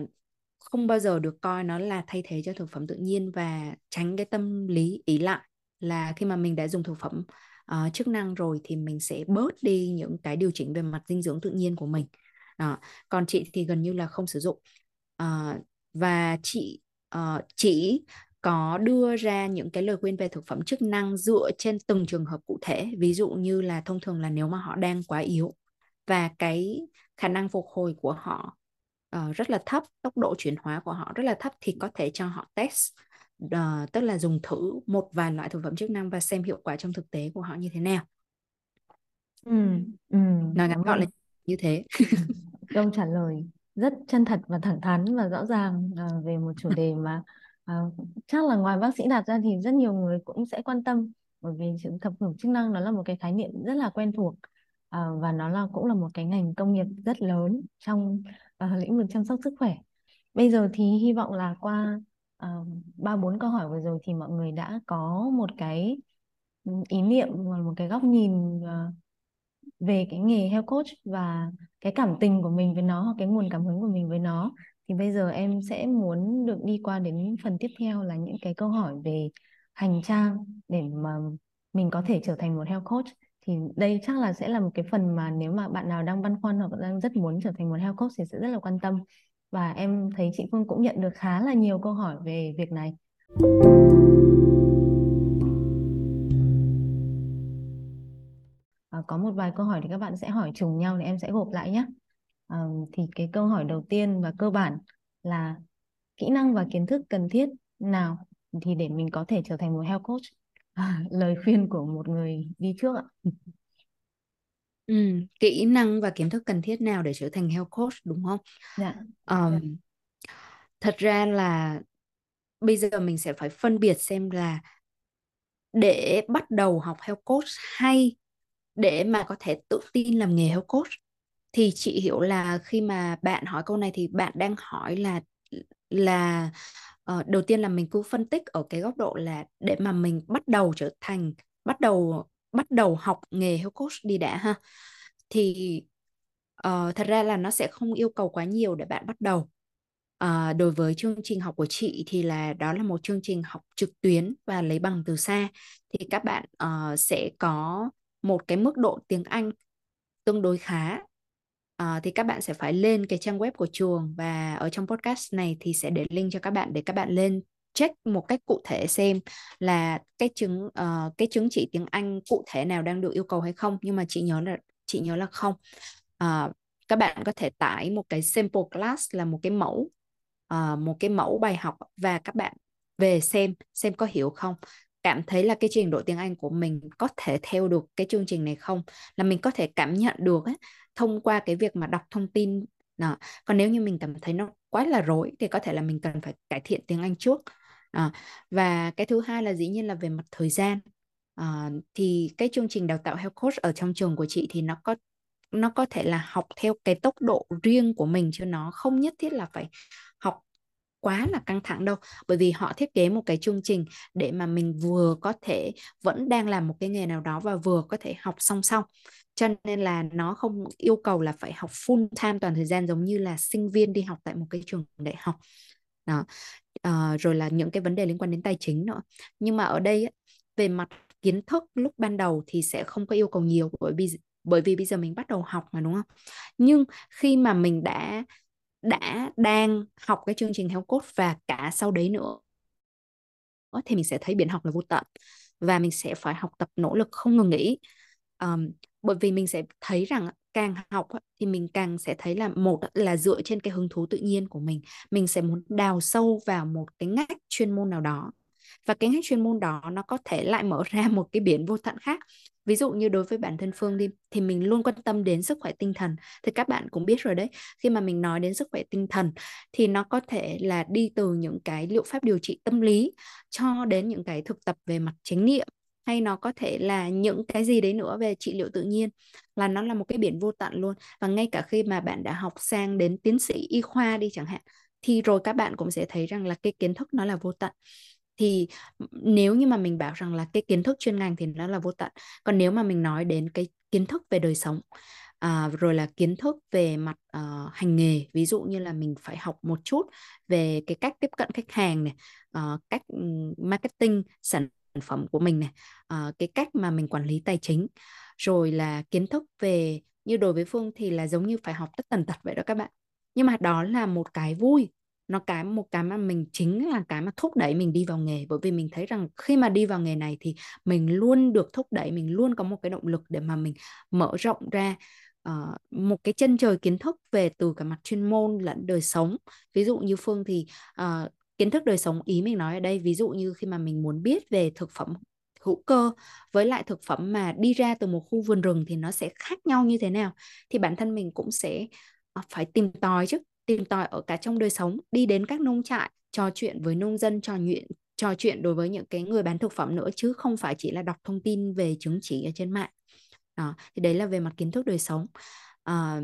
Speaker 1: không bao giờ được coi nó là thay thế cho thực phẩm tự nhiên và tránh cái tâm lý ý lại. Là khi mà mình đã dùng thực phẩm uh, chức năng rồi thì mình sẽ bớt đi những cái điều chỉnh về mặt dinh dưỡng tự nhiên của mình. Đó. còn chị thì gần như là không sử dụng. Uh, và chị uh, chỉ có đưa ra những cái lời khuyên về thực phẩm chức năng dựa trên từng trường hợp cụ thể? Ví dụ như là thông thường là nếu mà họ đang quá yếu và cái khả năng phục hồi của họ uh, rất là thấp tốc độ chuyển hóa của họ rất là thấp thì có thể cho họ test uh, tức là dùng thử một vài loại thực phẩm chức năng và xem hiệu quả trong thực tế của họ như thế nào.
Speaker 2: Ừ, ừ,
Speaker 1: nói ngắn gọn là như thế.
Speaker 2: Câu trả lời rất chân thật và thẳng thắn và rõ ràng uh, về một chủ đề mà Ờ, chắc là ngoài bác sĩ đặt ra thì rất nhiều người cũng sẽ quan tâm bởi vì sự thập hưởng chức năng nó là một cái khái niệm rất là quen thuộc à, và nó là cũng là một cái ngành công nghiệp rất lớn trong uh, lĩnh vực chăm sóc sức khỏe. Bây giờ thì hy vọng là qua ba uh, bốn câu hỏi vừa rồi thì mọi người đã có một cái ừ, ý niệm và một cái góc nhìn về cái nghề health coach và cái cảm tình của mình với nó hoặc cái nguồn cảm hứng của mình với nó thì bây giờ em sẽ muốn được đi qua đến phần tiếp theo là những cái câu hỏi về hành trang để mà mình có thể trở thành một health coach thì đây chắc là sẽ là một cái phần mà nếu mà bạn nào đang băn khoăn hoặc đang rất muốn trở thành một health coach thì sẽ rất là quan tâm và em thấy chị Phương cũng nhận được khá là nhiều câu hỏi về việc này. À, có một vài câu hỏi thì các bạn sẽ hỏi trùng nhau thì em sẽ gộp lại nhé. À, thì cái câu hỏi đầu tiên và cơ bản là kỹ năng và kiến thức cần thiết nào thì để mình có thể trở thành một health coach. À, lời khuyên của một người đi trước ạ.
Speaker 1: Ừ, kỹ năng và kiến thức cần thiết nào để trở thành health coach đúng không?
Speaker 2: Dạ.
Speaker 1: Um, thật ra là bây giờ mình sẽ phải phân biệt xem là để bắt đầu học health coach hay để mà có thể tự tin làm nghề health coach thì chị hiểu là khi mà bạn hỏi câu này thì bạn đang hỏi là là uh, đầu tiên là mình cứ phân tích ở cái góc độ là để mà mình bắt đầu trở thành bắt đầu bắt đầu học nghề health coach đi đã ha. Thì uh, thật ra là nó sẽ không yêu cầu quá nhiều để bạn bắt đầu. À, đối với chương trình học của chị thì là đó là một chương trình học trực tuyến và lấy bằng từ xa. Thì các bạn uh, sẽ có một cái mức độ tiếng Anh tương đối khá uh, thì các bạn sẽ phải lên cái trang web của trường và ở trong podcast này thì sẽ để link cho các bạn để các bạn lên check một cách cụ thể xem là cái chứng uh, cái chứng chỉ tiếng Anh cụ thể nào đang được yêu cầu hay không. Nhưng mà chị nhớ là chị nhớ là không. Uh, các bạn có thể tải một cái sample class là một cái mẫu uh, một cái mẫu bài học và các bạn về xem xem có hiểu không cảm thấy là cái trình độ tiếng Anh của mình có thể theo được cái chương trình này không là mình có thể cảm nhận được ấy, thông qua cái việc mà đọc thông tin đó. còn nếu như mình cảm thấy nó quá là rối thì có thể là mình cần phải cải thiện tiếng Anh trước à, và cái thứ hai là dĩ nhiên là về mặt thời gian à, thì cái chương trình đào tạo health coach ở trong trường của chị thì nó có nó có thể là học theo cái tốc độ riêng của mình chứ nó không nhất thiết là phải học quá là căng thẳng đâu. Bởi vì họ thiết kế một cái chương trình để mà mình vừa có thể vẫn đang làm một cái nghề nào đó và vừa có thể học song song. Cho nên là nó không yêu cầu là phải học full time toàn thời gian giống như là sinh viên đi học tại một cái trường đại học. Đó. À, rồi là những cái vấn đề liên quan đến tài chính nữa. Nhưng mà ở đây về mặt kiến thức lúc ban đầu thì sẽ không có yêu cầu nhiều bởi vì bởi vì bây giờ mình bắt đầu học mà đúng không? Nhưng khi mà mình đã đã đang học cái chương trình health coach và cả sau đấy nữa thì mình sẽ thấy biển học là vô tận và mình sẽ phải học tập nỗ lực không ngừng nghỉ. Um, bởi vì mình sẽ thấy rằng càng học thì mình càng sẽ thấy là một là dựa trên cái hứng thú tự nhiên của mình mình sẽ muốn đào sâu vào một cái ngách chuyên môn nào đó và cái ngách chuyên môn đó nó có thể lại mở ra một cái biển vô tận khác ví dụ như đối với bản thân Phương đi, thì mình luôn quan tâm đến sức khỏe tinh thần. Thì các bạn cũng biết rồi đấy, khi mà mình nói đến sức khỏe tinh thần thì nó có thể là đi từ những cái liệu pháp điều trị tâm lý cho đến những cái thực tập về mặt chánh niệm. Hay nó có thể là những cái gì đấy nữa về trị liệu tự nhiên. Là nó là một cái biển vô tận luôn. Và ngay cả khi mà bạn đã học sang đến tiến sĩ y khoa đi chẳng hạn, thì rồi các bạn cũng sẽ thấy rằng là cái kiến thức nó là vô tận thì nếu như mà mình bảo rằng là cái kiến thức chuyên ngành thì nó là vô tận. Còn nếu mà mình nói đến cái kiến thức về đời sống à, rồi là kiến thức về mặt uh, hành nghề ví dụ như là mình phải học một chút về cái cách tiếp cận khách hàng này uh, cách ừ, marketing sản phẩm của mình này uh, cái cách mà mình quản lý tài chính rồi là kiến thức về như đối với Phương thì là giống như phải học tất tần tật vậy đó các bạn. Nhưng mà đó là một cái vui nó cái một cái mà mình chính là cái mà thúc đẩy mình đi vào nghề. Bởi vì mình thấy rằng khi mà đi vào nghề này thì mình luôn được thúc đẩy mình luôn có một cái động lực để mà mình mở rộng ra uh, một cái chân trời kiến thức về từ cả mặt chuyên môn lẫn đời sống. Ví dụ như phương thì uh, kiến thức đời sống ý mình nói ở đây ví dụ như khi mà mình muốn biết về thực phẩm hữu cơ với lại thực phẩm mà đi ra từ một khu vườn rừng thì nó sẽ khác nhau như thế nào thì bản thân mình cũng sẽ ờ, phải tìm tòi chứ tìm tòi ở cả trong đời sống đi đến các nông trại trò chuyện với nông dân trò chuyện trò chuyện đối với những cái người bán thực phẩm nữa chứ không phải chỉ là đọc thông tin về chứng chỉ ở trên mạng. Đó thì đấy là về mặt kiến thức đời sống. À,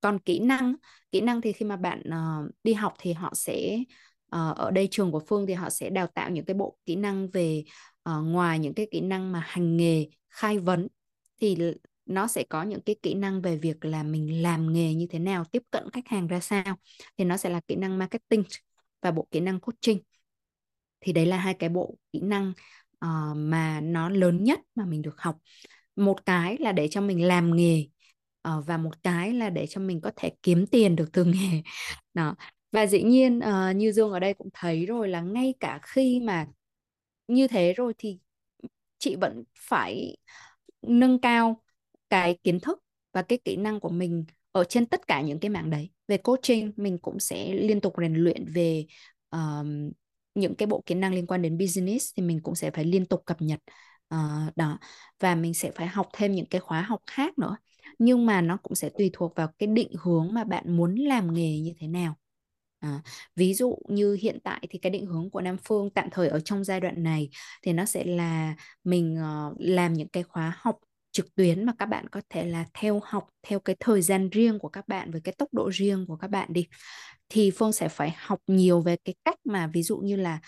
Speaker 1: còn kỹ năng kỹ năng thì khi mà bạn uh, đi học thì họ sẽ uh, ở đây trường của Phương thì họ sẽ đào tạo những cái bộ kỹ năng về uh, ngoài những cái kỹ năng mà hành nghề khai vấn thì nó sẽ có những cái kỹ năng về việc là mình làm nghề như thế nào tiếp cận khách hàng ra sao thì nó sẽ là kỹ năng marketing và bộ kỹ năng coaching. Thì đấy là hai cái bộ kỹ năng uh, mà nó lớn nhất mà mình được học. Một cái là để cho mình làm nghề uh, và một cái là để cho mình có thể kiếm tiền được từ nghề. Đó. Và dĩ nhiên uh, như Dương ở đây cũng thấy rồi là ngay cả khi mà như thế rồi thì chị vẫn phải nâng cao cái kiến thức và cái kỹ năng của mình ở trên tất cả những cái mảng đấy. Về coaching mình cũng sẽ liên tục rèn luyện về um, những cái bộ kỹ năng liên quan đến business thì mình cũng sẽ phải liên tục cập nhật uh, đó. Và mình sẽ phải học thêm những cái khóa học khác nữa. Nhưng mà nó cũng sẽ tùy thuộc vào cái định hướng mà bạn muốn làm nghề như thế nào. À, ví dụ như hiện tại thì cái định hướng của Nam Phương tạm thời ở trong giai đoạn này thì nó sẽ là mình uh, làm những cái khóa học trực tuyến mà các bạn có thể là theo học theo cái thời gian riêng của các bạn với cái tốc độ riêng của các bạn đi. Thì Phương sẽ phải học nhiều về cái cách mà ví dụ như là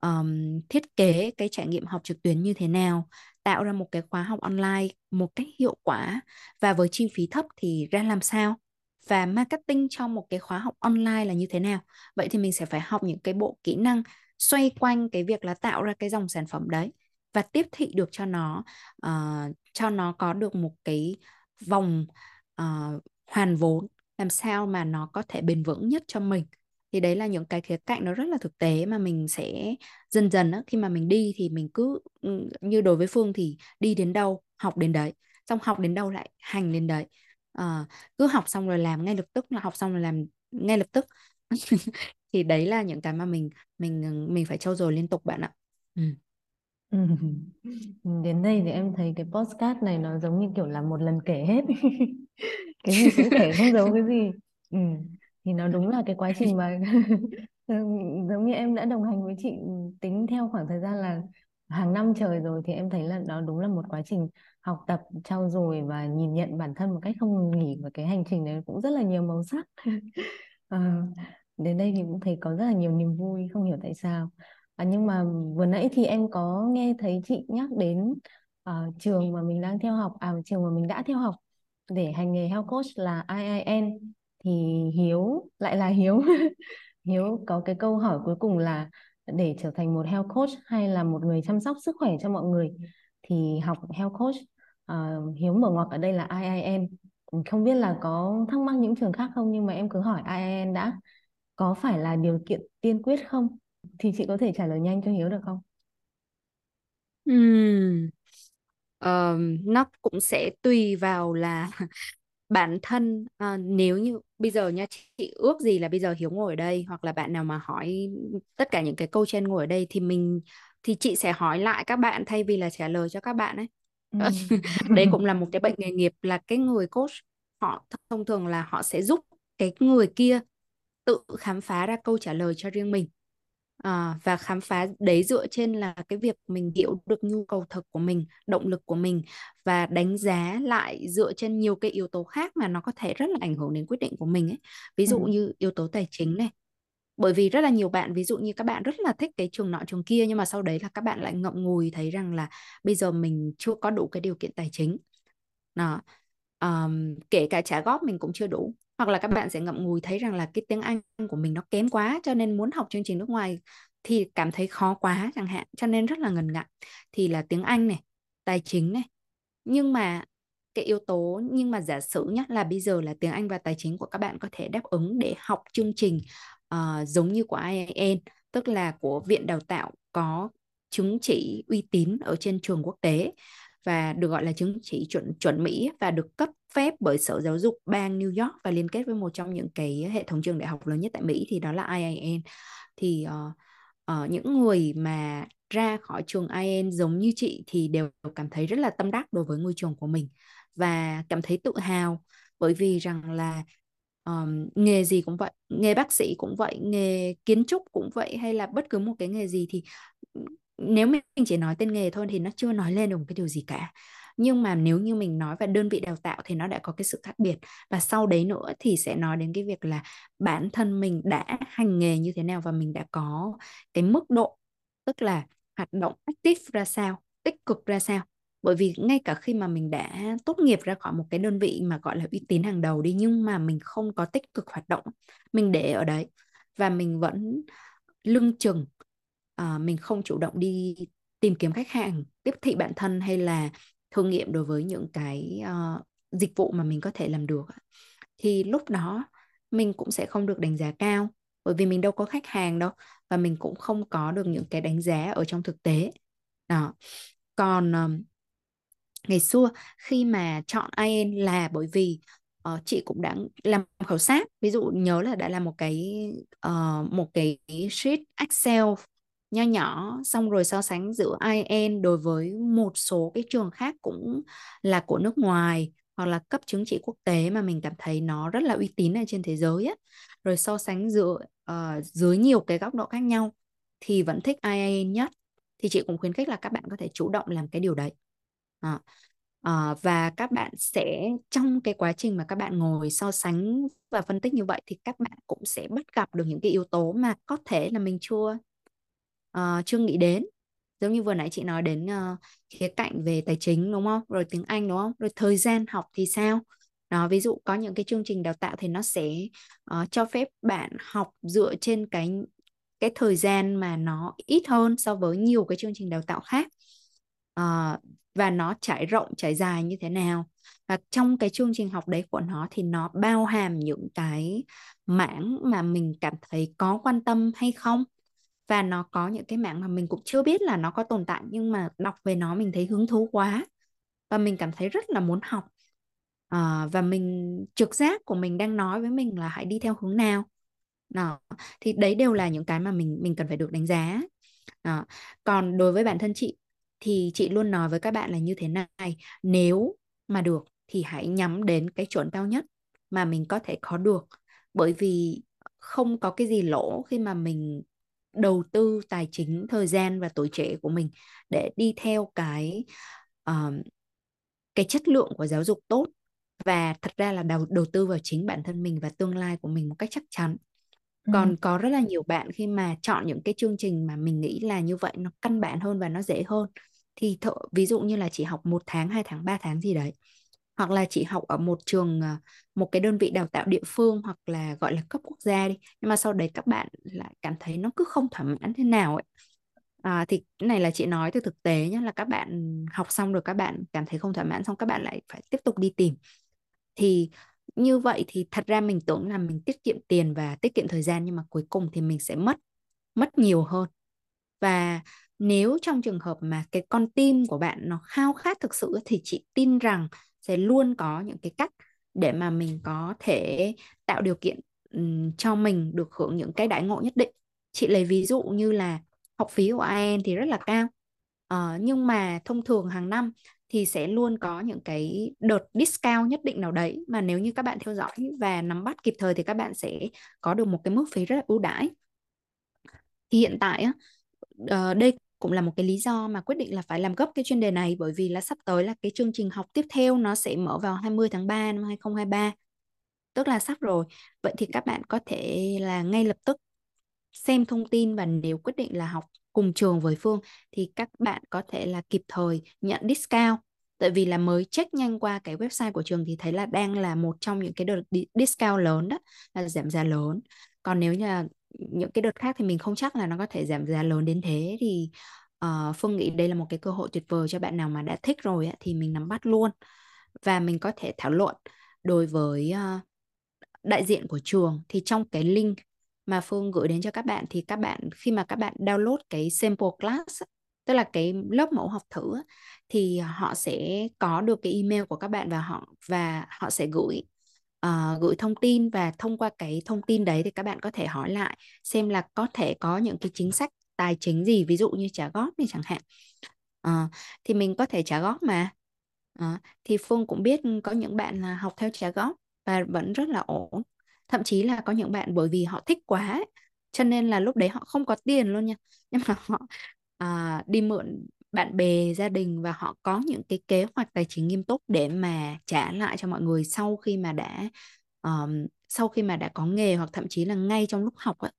Speaker 1: um, thiết kế cái trải nghiệm học trực tuyến như thế nào tạo ra một cái khóa học online một cách hiệu quả và với chi phí thấp thì ra làm sao và marketing trong một cái khóa học online là như thế nào. Vậy thì mình sẽ phải học những cái bộ kỹ năng xoay quanh cái việc là tạo ra cái dòng sản phẩm đấy và tiếp thị được cho nó uh, cho nó có được một cái vòng uh, hoàn vốn làm sao mà nó có thể bền vững nhất cho mình. Thì đấy là những cái khía cạnh nó rất là thực tế mà mình sẽ dần dần á, khi mà mình đi thì mình cứ ừ, như đối với Phương thì đi đến đâu học đến đấy xong học đến đâu lại hành đến đấy. À, cứ học xong rồi làm ngay lập tức là học xong rồi làm ngay lập tức. Thì đấy là những cái mà mình mình ừ, mình phải trau dồi liên tục bạn ạ. Ừ.
Speaker 2: Ừ, đến đây thì em thấy cái postcard này nó giống như kiểu là một lần kể hết. Cái gì cũng kể không giấu cái gì. Ừ. thì nó đúng là cái quá trình mà giống như em đã đồng hành với chị tính theo khoảng thời gian là hàng năm trời rồi thì em thấy là đó đúng là một quá trình học tập trau dồi và nhìn nhận bản thân một cách không ngừng nghỉ. Và cái hành trình đấy cũng rất là nhiều màu sắc. À, đến đây thì cũng thấy có rất là nhiều niềm vui không hiểu tại sao à, nhưng mà vừa nãy thì em có nghe thấy chị nhắc đến uh, trường mà mình đang theo học à trường mà mình đã theo học để hành nghề health coach là IIN thì Hiếu lại là Hiếu. Hiếu có cái câu hỏi cuối cùng là để trở thành một health coach hay là một người chăm sóc sức khỏe cho mọi người thì học health coach? Uh, Hiếu mở ngoặc ở đây là IIN không biết là có thắc mắc những trường khác không nhưng mà em cứ hỏi IIN đã. Có phải là điều kiện tiên quyết không? Thì chị có thể trả lời nhanh cho Hiếu được không?
Speaker 1: Uhm, uh, nó cũng sẽ tùy vào là bản thân à, nếu như bây giờ nha chị ước gì là bây giờ Hiếu ngồi ở đây hoặc là bạn nào mà hỏi tất cả những cái câu trên ngồi ở đây thì mình thì chị sẽ hỏi lại các bạn thay vì là trả lời cho các bạn ấy ừ. đấy cũng là một cái bệnh nghề nghiệp là cái người coach họ thông thường là họ sẽ giúp cái người kia tự khám phá ra câu trả lời cho riêng mình à, và khám phá đấy dựa trên là cái việc mình hiểu được nhu cầu thực của mình động lực của mình và đánh giá lại dựa trên nhiều cái yếu tố khác mà nó có thể rất là ảnh hưởng đến quyết định của mình ấy. Ví dụ ừ. như yếu tố tài chính này. Bởi vì rất là nhiều bạn ví dụ như các bạn rất là thích cái trường nọ trường kia nhưng mà sau đấy là các bạn lại ngậm ngùi thấy rằng là bây giờ mình chưa có đủ cái điều kiện tài chính. Đó um, kể cả trả góp mình cũng chưa đủ hoặc là các bạn sẽ ngậm ngùi thấy rằng là cái tiếng Anh của mình nó kém quá cho nên muốn học chương trình nước ngoài thì cảm thấy khó quá chẳng hạn cho nên rất là ngần ngại. Thì là tiếng Anh này tài chính này. Nhưng mà cái yếu tố nhưng mà giả sử nhé là bây giờ là tiếng Anh và tài chính của các bạn có thể đáp ứng để học chương trình uh, giống như của IIN tức là của viện đào tạo có chứng chỉ uy tín ở trên trường quốc tế và được gọi là chứng chỉ chuẩn chuẩn Mỹ và được cấp phép bởi Sở Giáo dục bang New York và liên kết với một trong những cái hệ thống trường đại học lớn nhất tại Mỹ thì đó là IIN thì uh, uh, những người mà ra khỏi trường IIN giống như chị thì đều cảm thấy rất là tâm đắc đối với ngôi trường của mình và cảm thấy tự hào bởi vì rằng là um, nghề gì cũng vậy nghề bác sĩ cũng vậy nghề kiến trúc cũng vậy hay là bất cứ một cái nghề gì thì nếu mình chỉ nói tên nghề thôi thì nó chưa nói lên được một cái điều gì cả. Nhưng mà nếu như mình nói về đơn vị đào tạo thì nó đã có cái sự khác biệt. Và sau đấy nữa thì sẽ nói đến cái việc là bản thân mình đã hành nghề như thế nào và mình đã có cái mức độ, tức là hoạt động active ra sao, tích cực ra sao. Bởi vì ngay cả khi mà mình đã tốt nghiệp ra khỏi một cái đơn vị mà gọi là uy tín hàng đầu đi, nhưng mà mình không có tích cực hoạt động, mình để ở đấy và mình vẫn lưng chừng uh, mình không chủ động đi tìm kiếm khách hàng tiếp thị bản thân hay là thử nghiệm đối với những cái uh, dịch vụ mà mình có thể làm được thì lúc đó mình cũng sẽ không được đánh giá cao bởi vì mình đâu có khách hàng đâu và mình cũng không có được những cái đánh giá ở trong thực tế. Đó. Còn um, ngày xưa khi mà chọn IN là bởi vì uh, chị cũng đã làm khảo sát ví dụ nhớ là đã làm một cái uh, một cái sheet Excel nho nhỏ xong rồi so sánh giữa IN đối với một số cái trường khác cũng là của nước ngoài hoặc là cấp chứng chỉ quốc tế mà mình cảm thấy nó rất là uy tín ở trên thế giới á. Rồi so sánh giữa uh, dưới nhiều cái góc độ khác nhau thì vẫn thích IIN nhất. Thì chị cũng khuyến khích là các bạn có thể chủ động làm cái điều đấy. À, à, và các bạn sẽ trong cái quá trình mà các bạn ngồi so sánh và phân tích như vậy thì các bạn cũng sẽ bắt gặp được những cái yếu tố mà có thể là mình chưa uh, chưa nghĩ đến. Giống như vừa nãy chị nói đến uh, khía cạnh về tài chính đúng không? Rồi tiếng Anh đúng không? Rồi thời gian học thì sao? Đó ví dụ có những cái chương trình đào tạo thì nó sẽ uh, cho phép bạn học dựa trên cái cái thời gian mà nó ít hơn so với nhiều cái chương trình đào tạo khác. Uh, và nó trải rộng trải dài như thế nào. Và trong cái chương trình học đấy của nó thì nó bao hàm những cái mảng mà mình cảm thấy có quan tâm hay không? Và nó có những cái mảng mà mình cũng chưa biết là nó có tồn tại nhưng mà đọc về nó mình thấy hứng thú quá. Và mình cảm thấy rất là muốn học. À, và mình trực giác của mình đang nói với mình là hãy đi theo hướng nào. Đó thì đấy đều là những cái mà mình mình cần phải được đánh giá. Đó. còn đối với bản thân chị thì chị luôn nói với các bạn là như thế này nếu mà được thì hãy nhắm đến cái chuẩn cao nhất mà mình có thể có được. Bởi vì không có cái gì lỗ khi mà mình đầu tư tài chính thời gian và tuổi trẻ của mình để đi theo cái uh, cái chất lượng của giáo dục tốt và thật ra là đầu đầu tư vào chính bản thân mình và tương lai của mình một cách chắc chắn ừ. còn có rất là nhiều bạn khi mà chọn những cái chương trình mà mình nghĩ là như vậy nó căn bản hơn và nó dễ hơn thì thợ, ví dụ như là chỉ học một tháng hai tháng ba tháng gì đấy hoặc là chỉ học ở một trường ờ, một cái đơn vị đào tạo địa phương hoặc là gọi là cấp quốc gia đi. Nhưng mà sau đấy các bạn lại cảm thấy nó cứ không thỏa mãn thế nào ấy. À, thì cái này là chị nói từ thực tế nhé là các bạn học xong rồi các bạn cảm thấy không thỏa mãn xong các bạn lại phải tiếp tục đi tìm. Thì như vậy thì thật ra mình tưởng là mình tiết kiệm tiền và tiết kiệm thời gian nhưng mà cuối cùng thì mình sẽ mất mất nhiều hơn. Và nếu trong trường hợp mà cái con tim của bạn nó khao khát thực sự thì chị tin rằng sẽ luôn có những cái cách để mà mình có thể tạo điều kiện um, cho mình được hưởng những cái đãi ngộ nhất định. Chị lấy ví dụ như là học phí của IELTS thì rất là cao. Uh, nhưng mà thông thường hàng năm thì sẽ luôn có những cái đợt discount nhất định nào đấy mà nếu như các bạn theo dõi và nắm bắt kịp thời thì các bạn sẽ có được một cái mức phí rất là ưu đãi. Thì hiện tại ờ, đây cũng là một cái lý do mà quyết định là phải làm gấp cái chuyên đề này, bởi vì là sắp tới là cái chương trình học tiếp theo nó sẽ mở vào 20 tháng 3 năm 2023 tức là sắp rồi. Vậy thì các bạn có thể là ngay lập tức xem thông tin và nếu quyết định là học cùng trường với Phương thì các bạn có thể là kịp thời nhận discount. Tại vì là mới check nhanh qua cái website của trường thì thấy là đang là một trong những cái đợt discount lớn đó, là giảm giá lớn. Còn nếu như là những cái đợt khác thì mình không chắc là nó có thể giảm giá lớn đến thế. Thì uh, Phương nghĩ đây là một cái cơ hội tuyệt vời cho bạn nào mà đã thích rồi á, thì mình nắm bắt luôn. Và mình có thể thảo luận đối với uh, đại diện của trường. Thì trong cái link mà Phương gửi đến cho các bạn thì các bạn khi mà các bạn download cái sample class tức là cái lớp mẫu học thử thì họ sẽ có được cái email của các bạn và họ và họ sẽ gửi uh, gửi thông tin và thông qua cái thông tin đấy thì các bạn có thể hỏi lại xem là có thể có những cái chính sách tài chính gì ví dụ như trả góp này chẳng hạn. Uh, thì mình có thể trả góp mà. Uh, thì Phương cũng biết có những bạn là học theo trả góp và vẫn rất là ổn. Thậm chí là có những bạn bởi vì họ thích quá cho nên là lúc đấy họ không có tiền luôn nha. Nhưng mà họ à, đi mượn bạn bè gia đình và họ có những cái kế hoạch tài chính nghiêm túc để mà trả lại cho mọi người sau khi mà đã um, sau khi mà đã có nghề hoặc thậm chí là ngay trong lúc học ấy.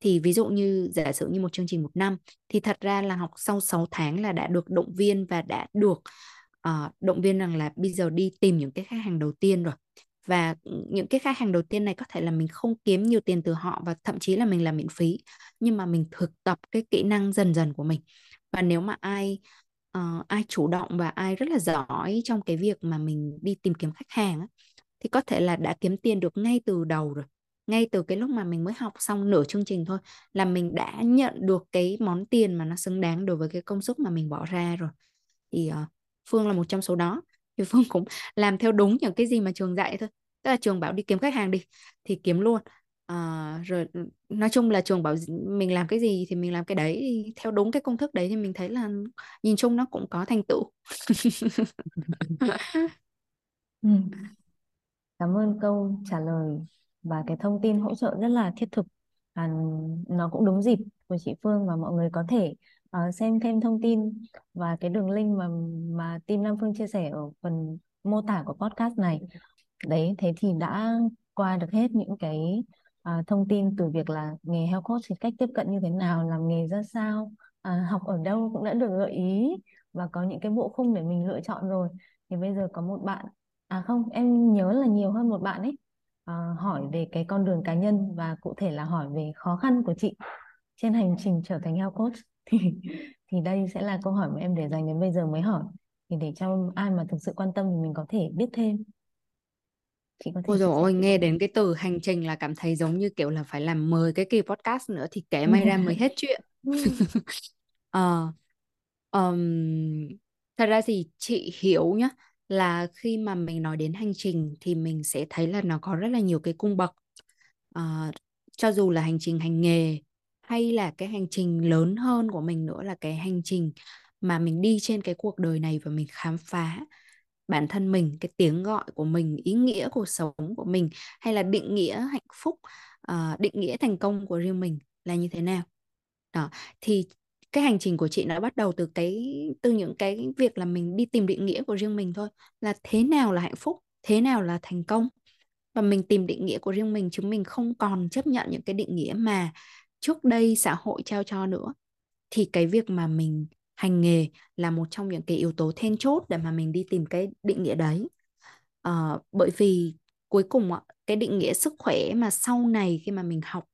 Speaker 1: thì ví dụ như giả sử như một chương trình một năm thì thật ra là học sau 6 tháng là đã được động viên và đã được uh, động viên rằng là bây giờ đi tìm những cái khách hàng đầu tiên rồi và những cái khách hàng đầu tiên này có thể là mình không kiếm nhiều tiền từ họ và thậm chí là mình làm miễn phí nhưng mà mình thực tập cái kỹ năng dần dần của mình và nếu mà ai uh, ai chủ động và ai rất là giỏi trong cái việc mà mình đi tìm kiếm khách hàng á, thì có thể là đã kiếm tiền được ngay từ đầu rồi. Ngay từ cái lúc mà mình mới học xong nửa chương trình thôi là mình đã nhận được cái món tiền mà nó xứng đáng đối với cái công sức mà mình bỏ ra rồi. Thì uh, Phương là một trong số đó. Thì Phương cũng làm theo đúng những cái gì mà trường dạy thôi. Tức là trường bảo đi kiếm khách hàng đi thì kiếm luôn à, rồi ừ, nói chung là trường bảo mình làm cái gì thì mình làm cái đấy theo đúng cái công thức đấy thì mình thấy là nhìn chung nó cũng có thành tựu.
Speaker 2: Ừ. cảm ơn câu trả lời và cái thông tin hỗ trợ rất là thiết thực. À, nó cũng đúng dịp của chị Phương và mọi người có thể uh, xem thêm thông tin và cái đường link mà mà team Nam Phương chia sẻ ở phần mô tả của podcast này. Đấy thế thì đã qua được hết những cái à, thông tin từ việc là nghề health coach thì cách tiếp cận như thế nào làm nghề ra sao à, học ở đâu cũng đã được gợi ý và có những cái bộ khung để mình lựa chọn rồi. Thì bây giờ có một bạn à không em nhớ là nhiều hơn một bạn ấy à, hỏi về cái con đường cá nhân và cụ thể là hỏi về khó khăn của chị trên hành trình trở thành health coach. Thì thì đây sẽ là câu hỏi mà em để dành đến bây giờ mới hỏi. Thì để cho ai mà thực sự quan tâm thì mình có thể biết thêm
Speaker 1: chị có thể Ôi dồi ôi, nghe đến cái từ hành trình là cảm thấy giống như kiểu là phải làm 10 cái kỳ podcast nữa thì kể may ra mới hết chuyện. ờ, um, thật ra thì chị hiểu nhá là khi mà mình nói đến hành trình thì mình sẽ thấy là nó có rất là nhiều cái cung bậc. Uh, cho dù là hành trình hành nghề hay là cái hành trình lớn hơn của mình nữa là cái hành trình mà mình đi trên cái cuộc đời này và mình khám phá bản thân mình cái tiếng gọi của mình ý nghĩa cuộc sống của mình hay là định nghĩa hạnh phúc uh, định nghĩa thành công của riêng mình là như thế nào? Đó thì cái hành trình của chị nó bắt đầu từ cái từ những cái việc là mình đi tìm định nghĩa của riêng mình thôi là thế nào là hạnh phúc thế nào là thành công. Và mình tìm định nghĩa của riêng mình chứ mình không còn chấp nhận những cái định nghĩa mà trước đây xã hội trao cho nữa. Thì cái việc mà mình hành nghề là một trong những cái yếu tố then chốt để mà mình đi tìm cái định nghĩa đấy. À, bởi vì cuối cùng cái định nghĩa sức khỏe mà sau này khi mà mình học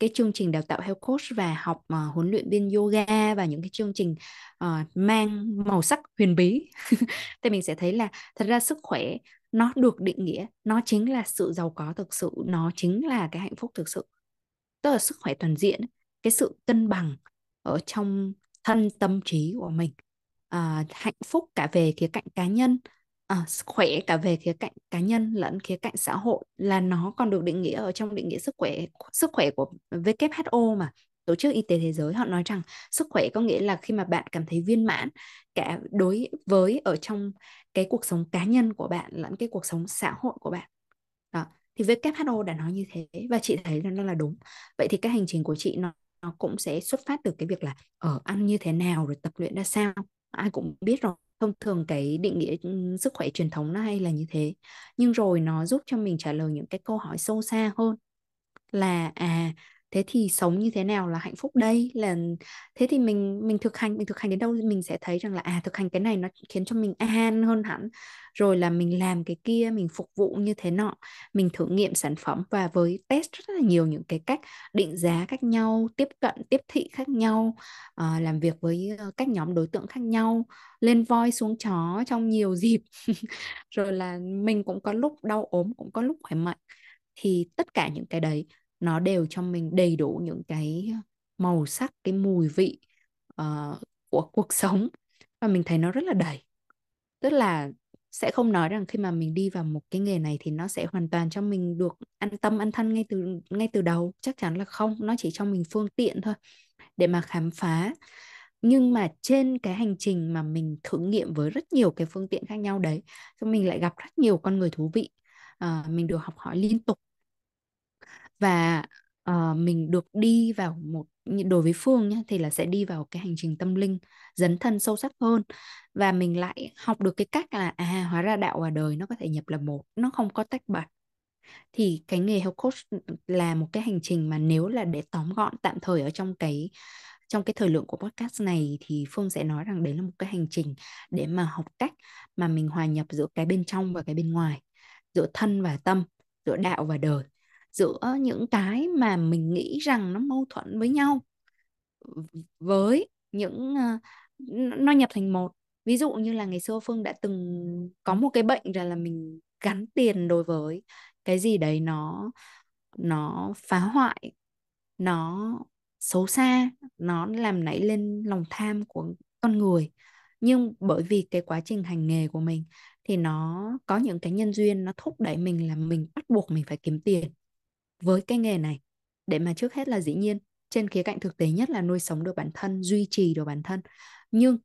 Speaker 1: cái chương trình đào tạo health coach và học uh, huấn luyện viên yoga và những cái chương trình uh, mang màu sắc huyền bí thì mình sẽ thấy là thật ra sức khỏe nó được định nghĩa nó chính là sự giàu có thực sự nó chính là cái hạnh phúc thực sự. Tức là sức khỏe toàn diện cái sự cân bằng ở trong thân tâm trí của mình à, hạnh phúc cả về khía cạnh cá nhân à, khỏe cả về khía cạnh cá nhân lẫn khía cạnh xã hội là nó còn được định nghĩa ở trong định nghĩa sức khỏe sức khỏe của WHO mà Tổ chức Y tế Thế giới họ nói rằng sức khỏe có nghĩa là khi mà bạn cảm thấy viên mãn cả đối với ở trong cái cuộc sống cá nhân của bạn lẫn cái cuộc sống xã hội của bạn. Đó. Thì WHO đã nói như thế và chị thấy là nó là đúng. Vậy thì cái hành trình của chị nó nó cũng sẽ xuất phát từ cái việc là ở ăn như thế nào, rồi tập luyện ra sao. Ai cũng biết rồi, thông thường cái định nghĩa ừ, sức khỏe truyền thống nó hay là như thế. Nhưng rồi nó giúp cho mình trả lời những cái câu hỏi sâu xa hơn là à thế thì sống như thế nào là hạnh phúc đây? Là thế thì mình mình thực hành mình thực hành đến đâu mình sẽ thấy rằng là à thực hành cái này nó khiến cho mình an hơn hẳn. Rồi là mình làm cái kia mình phục vụ như thế nọ mình thử nghiệm sản phẩm và với test rất là nhiều những cái cách định giá khác nhau tiếp cận tiếp thị khác nhau uh, làm việc với ờ, các nhóm đối tượng khác nhau lên voi xuống chó trong nhiều dịp. Rồi là mình cũng có lúc đau ốm cũng có lúc khỏe mạnh. Thì tất cả những cái đấy nó đều cho mình đầy đủ những cái ờ, màu sắc cái mùi vị uh, của cuộc sống. Và mình thấy nó rất là đầy. Tức là sẽ không nói rằng khi mà mình đi vào một cái nghề này thì nó sẽ hoàn toàn cho mình được an tâm an thân ngay từ ngay từ đầu. Chắc chắn là không nó chỉ cho mình phương tiện thôi để mà khám phá. Nhưng mà trên cái hành trình mà mình thử nghiệm với rất nhiều cái phương tiện khác nhau đấy thì mình lại gặp rất nhiều con người thú vị. À, mình được học hỏi liên tục và uh, mình được đi vào một đối với Phương nhé thì là sẽ đi vào cái hành trình tâm linh dấn thân sâu sắc hơn. Và mình lại học được cái cách là à hóa ra đạo và đời nó có thể nhập là một nó không có tách bạch. Thì cái nghề health coach là một cái hành trình mà nếu là để tóm gọn tạm thời ở trong cái trong cái thời lượng của podcast này thì Phương sẽ nói rằng đấy là một cái hành trình để mà học cách mà mình hòa nhập giữa cái bên trong và cái bên ngoài giữa thân và tâm giữa đạo và đời giữa những cái mà mình nghĩ rằng nó mâu thuẫn với nhau với những ờ, uh, nó nhập thành một. Ví dụ như là ngày xưa Phương đã từng có một cái bệnh rằng là mình gắn tiền đối với cái gì đấy nó nó phá hoại nó xấu xa nó làm nảy lên lòng tham của con người. Nhưng bởi vì cái quá trình hành nghề của mình thì nó có những cái nhân duyên nó thúc đẩy mình là mình bắt buộc mình phải kiếm tiền với cái nghề này. Để mà trước hết là dĩ nhiên trên khía cạnh thực tế nhất là nuôi sống được bản thân duy trì được bản thân. Nhưng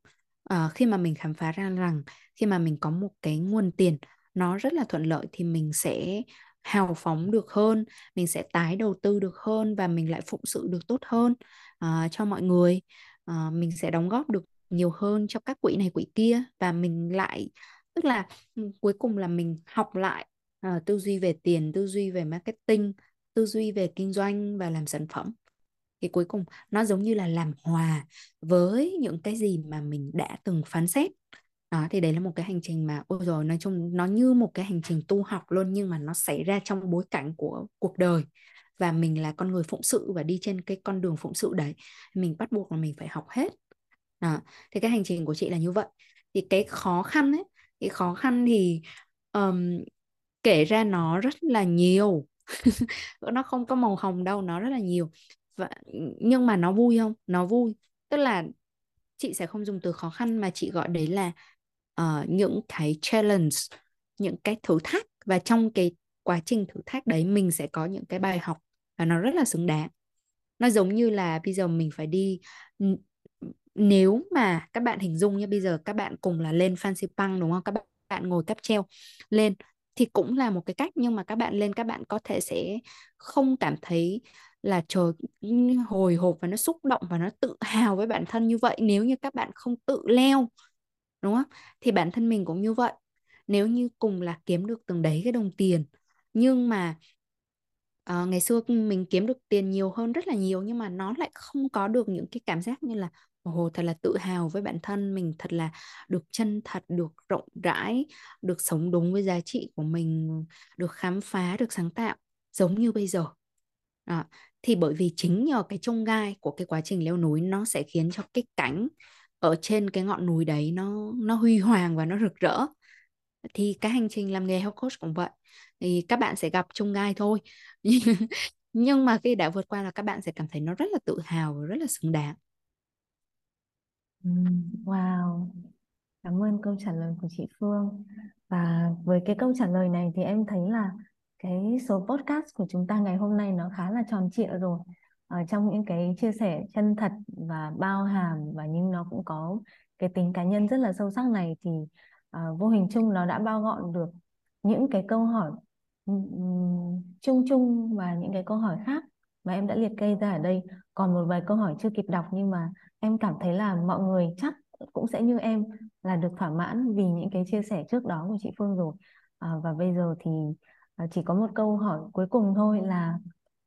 Speaker 1: uh, khi mà mình khám phá ra rằng khi mà mình có một cái nguồn tiền nó rất là thuận lợi thì mình sẽ hào phóng được hơn mình sẽ tái đầu tư được hơn và mình lại phụng sự được tốt hơn uh, cho mọi người. Uh, mình sẽ đóng góp được nhiều hơn cho các quỹ này quỹ kia và mình lại tức là ừ, cuối cùng là mình học lại uh, tư duy về tiền tư duy về marketing tư duy về kinh doanh và làm sản phẩm. Thì cuối cùng nó giống như là làm hòa với những cái gì mà mình đã từng phán xét. Đó thì đấy là một cái hành trình mà ôi rồi nói chung nó như một cái hành trình tu học luôn nhưng mà nó xảy ra trong bối cảnh của cuộc đời. Và mình là con người phụng sự và đi trên cái con đường phụng sự đấy. Mình bắt buộc là mình phải học hết. Đó. thì cái hành trình của chị là như vậy. Thì cái khó khăn ấy cái khó khăn thì um, kể ra nó rất là nhiều nó không có màu hồng đâu nó rất là nhiều. Và nhưng mà nó vui không? Nó vui. Tức là chị sẽ không dùng từ khó khăn mà chị gọi đấy là uh, những cái challenge những cái thử thách. Và trong cái quá trình thử thách đấy mình sẽ có những cái bài học và nó rất là xứng đáng. Nó giống như là bây giờ mình phải đi nếu mà các bạn hình dung như bây giờ các bạn cùng là lên fancy păng đúng không? Các bạn ngồi cáp treo lên thì cũng là một cái cách nhưng mà các bạn lên các bạn có thể sẽ không cảm thấy là trời hồi hộp và nó xúc động và nó tự hào với bản thân như vậy nếu như các bạn không tự leo đúng không? Thì bản thân mình cũng như vậy. Nếu như cùng là kiếm được từng đấy cái đồng tiền nhưng mà uh, ngày xưa mình kiếm được tiền nhiều hơn rất là nhiều nhưng mà nó lại không có được những cái cảm giác như là ồ, thật là tự hào với bản thân mình, thật là được chân thật, được rộng rãi, được sống đúng với giá trị của mình, được khám phá, được sáng tạo giống như bây giờ. Đó. thì bởi vì chính nhờ cái trông gai của cái quá trình leo núi nó sẽ khiến cho cái cánh ở trên cái ngọn núi đấy nó nó huy hoàng và nó rực rỡ. Thì cái hành trình làm nghề health coach cũng vậy, thì các bạn sẽ gặp trông gai thôi. Nhưng mà khi đã vượt qua là các bạn sẽ cảm thấy nó rất là tự hào và rất là xứng đáng.
Speaker 2: Wow, cảm ơn câu trả lời của chị Phương. Và với cái câu trả lời này thì em thấy là cái số podcast của chúng ta ngày hôm nay nó khá là tròn trịa rồi. Ở trong những cái chia sẻ chân thật và bao hàm và nhưng nó cũng có cái tính cá nhân rất là sâu sắc này thì uh, vô hình chung nó đã bao gọn được những cái câu hỏi um, chung chung và những cái câu hỏi khác mà em đã liệt kê ra ở đây. Còn một vài câu hỏi chưa kịp đọc nhưng mà em cảm thấy là mọi người chắc cũng sẽ như em là được thỏa mãn vì những cái chia sẻ trước đó của chị Phương rồi. À, và bây giờ thì à, chỉ có một câu hỏi cuối cùng thôi là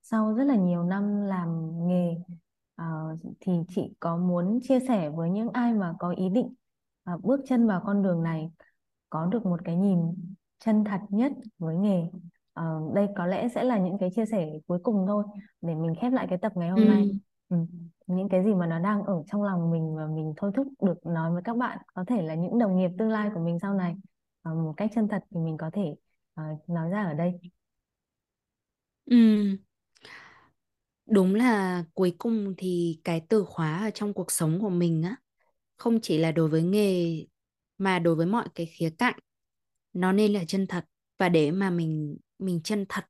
Speaker 2: sau rất là nhiều năm làm nghề à, thì chị có muốn chia sẻ với những ai mà có ý định à, bước chân vào con đường này có được một cái nhìn chân thật nhất với nghề? À, đây có lẽ sẽ là những cái chia sẻ cuối cùng thôi để mình khép lại cái tập ngày hôm ừ. nay. Ừ những cái gì mà nó đang ở trong lòng mình và mình thôi thúc được nói với các bạn có thể là những đồng nghiệp tương lai của mình sau này. À, một cách chân thật thì mình có thể à, nói ra ở đây.
Speaker 1: Ừ. đúng là cuối cùng thì cái từ khóa ở trong cuộc sống của mình á không chỉ là đối với nghề mà đối với mọi cái khía cạnh nó nên là chân thật. Và để mà mình mình chân thật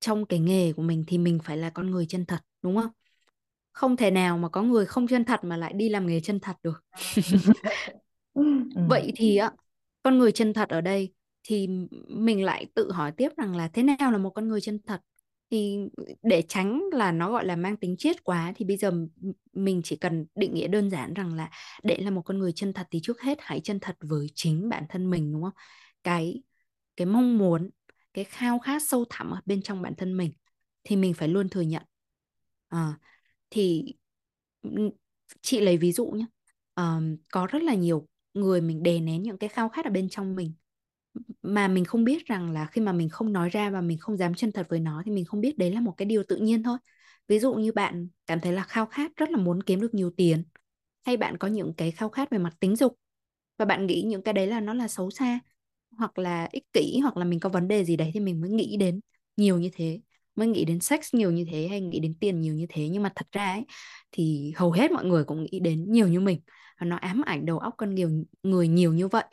Speaker 1: trong cái nghề của mình thì mình phải là con người chân thật đúng không? Không thể nào mà có người không chân thật mà lại đi làm nghề chân thật được. Ừ. vậy thì á con người chân thật ở đây thì mình lại tự hỏi tiếp rằng là thế nào là một con người chân thật? Thì để tránh là nó gọi là mang tính triết quá thì bây giờ mình chỉ cần định nghĩa đơn giản rằng là để là một con người chân thật thì trước hết hãy chân thật với chính bản thân mình đúng không? Cái cái mong muốn cái khao khát sâu thẳm ở bên trong bản thân mình thì mình phải luôn thừa nhận. À, thì chị lấy ví dụ nhé um, có rất là nhiều người mình đè nén những cái khao khát ở bên trong mình mà mình không biết rằng là khi mà mình không nói ra và mình không dám chân thật với nó thì mình không biết đấy là một cái điều tự nhiên thôi. Ví dụ như bạn cảm thấy là khao khát rất là muốn kiếm được nhiều tiền hay bạn có những cái khao khát về mặt tính dục và bạn nghĩ những cái đấy là nó là xấu xa hoặc là ích kỷ hoặc là mình có vấn đề gì đấy thì mình mới nghĩ đến nhiều như thế mới nghĩ đến sex nhiều như thế hay nghĩ đến tiền nhiều như thế. Nhưng mà thật ra ấy, thì hầu hết mọi người cũng nghĩ đến nhiều như mình. Và nó ám ảnh đầu óc con nhiều người nhiều như vậy.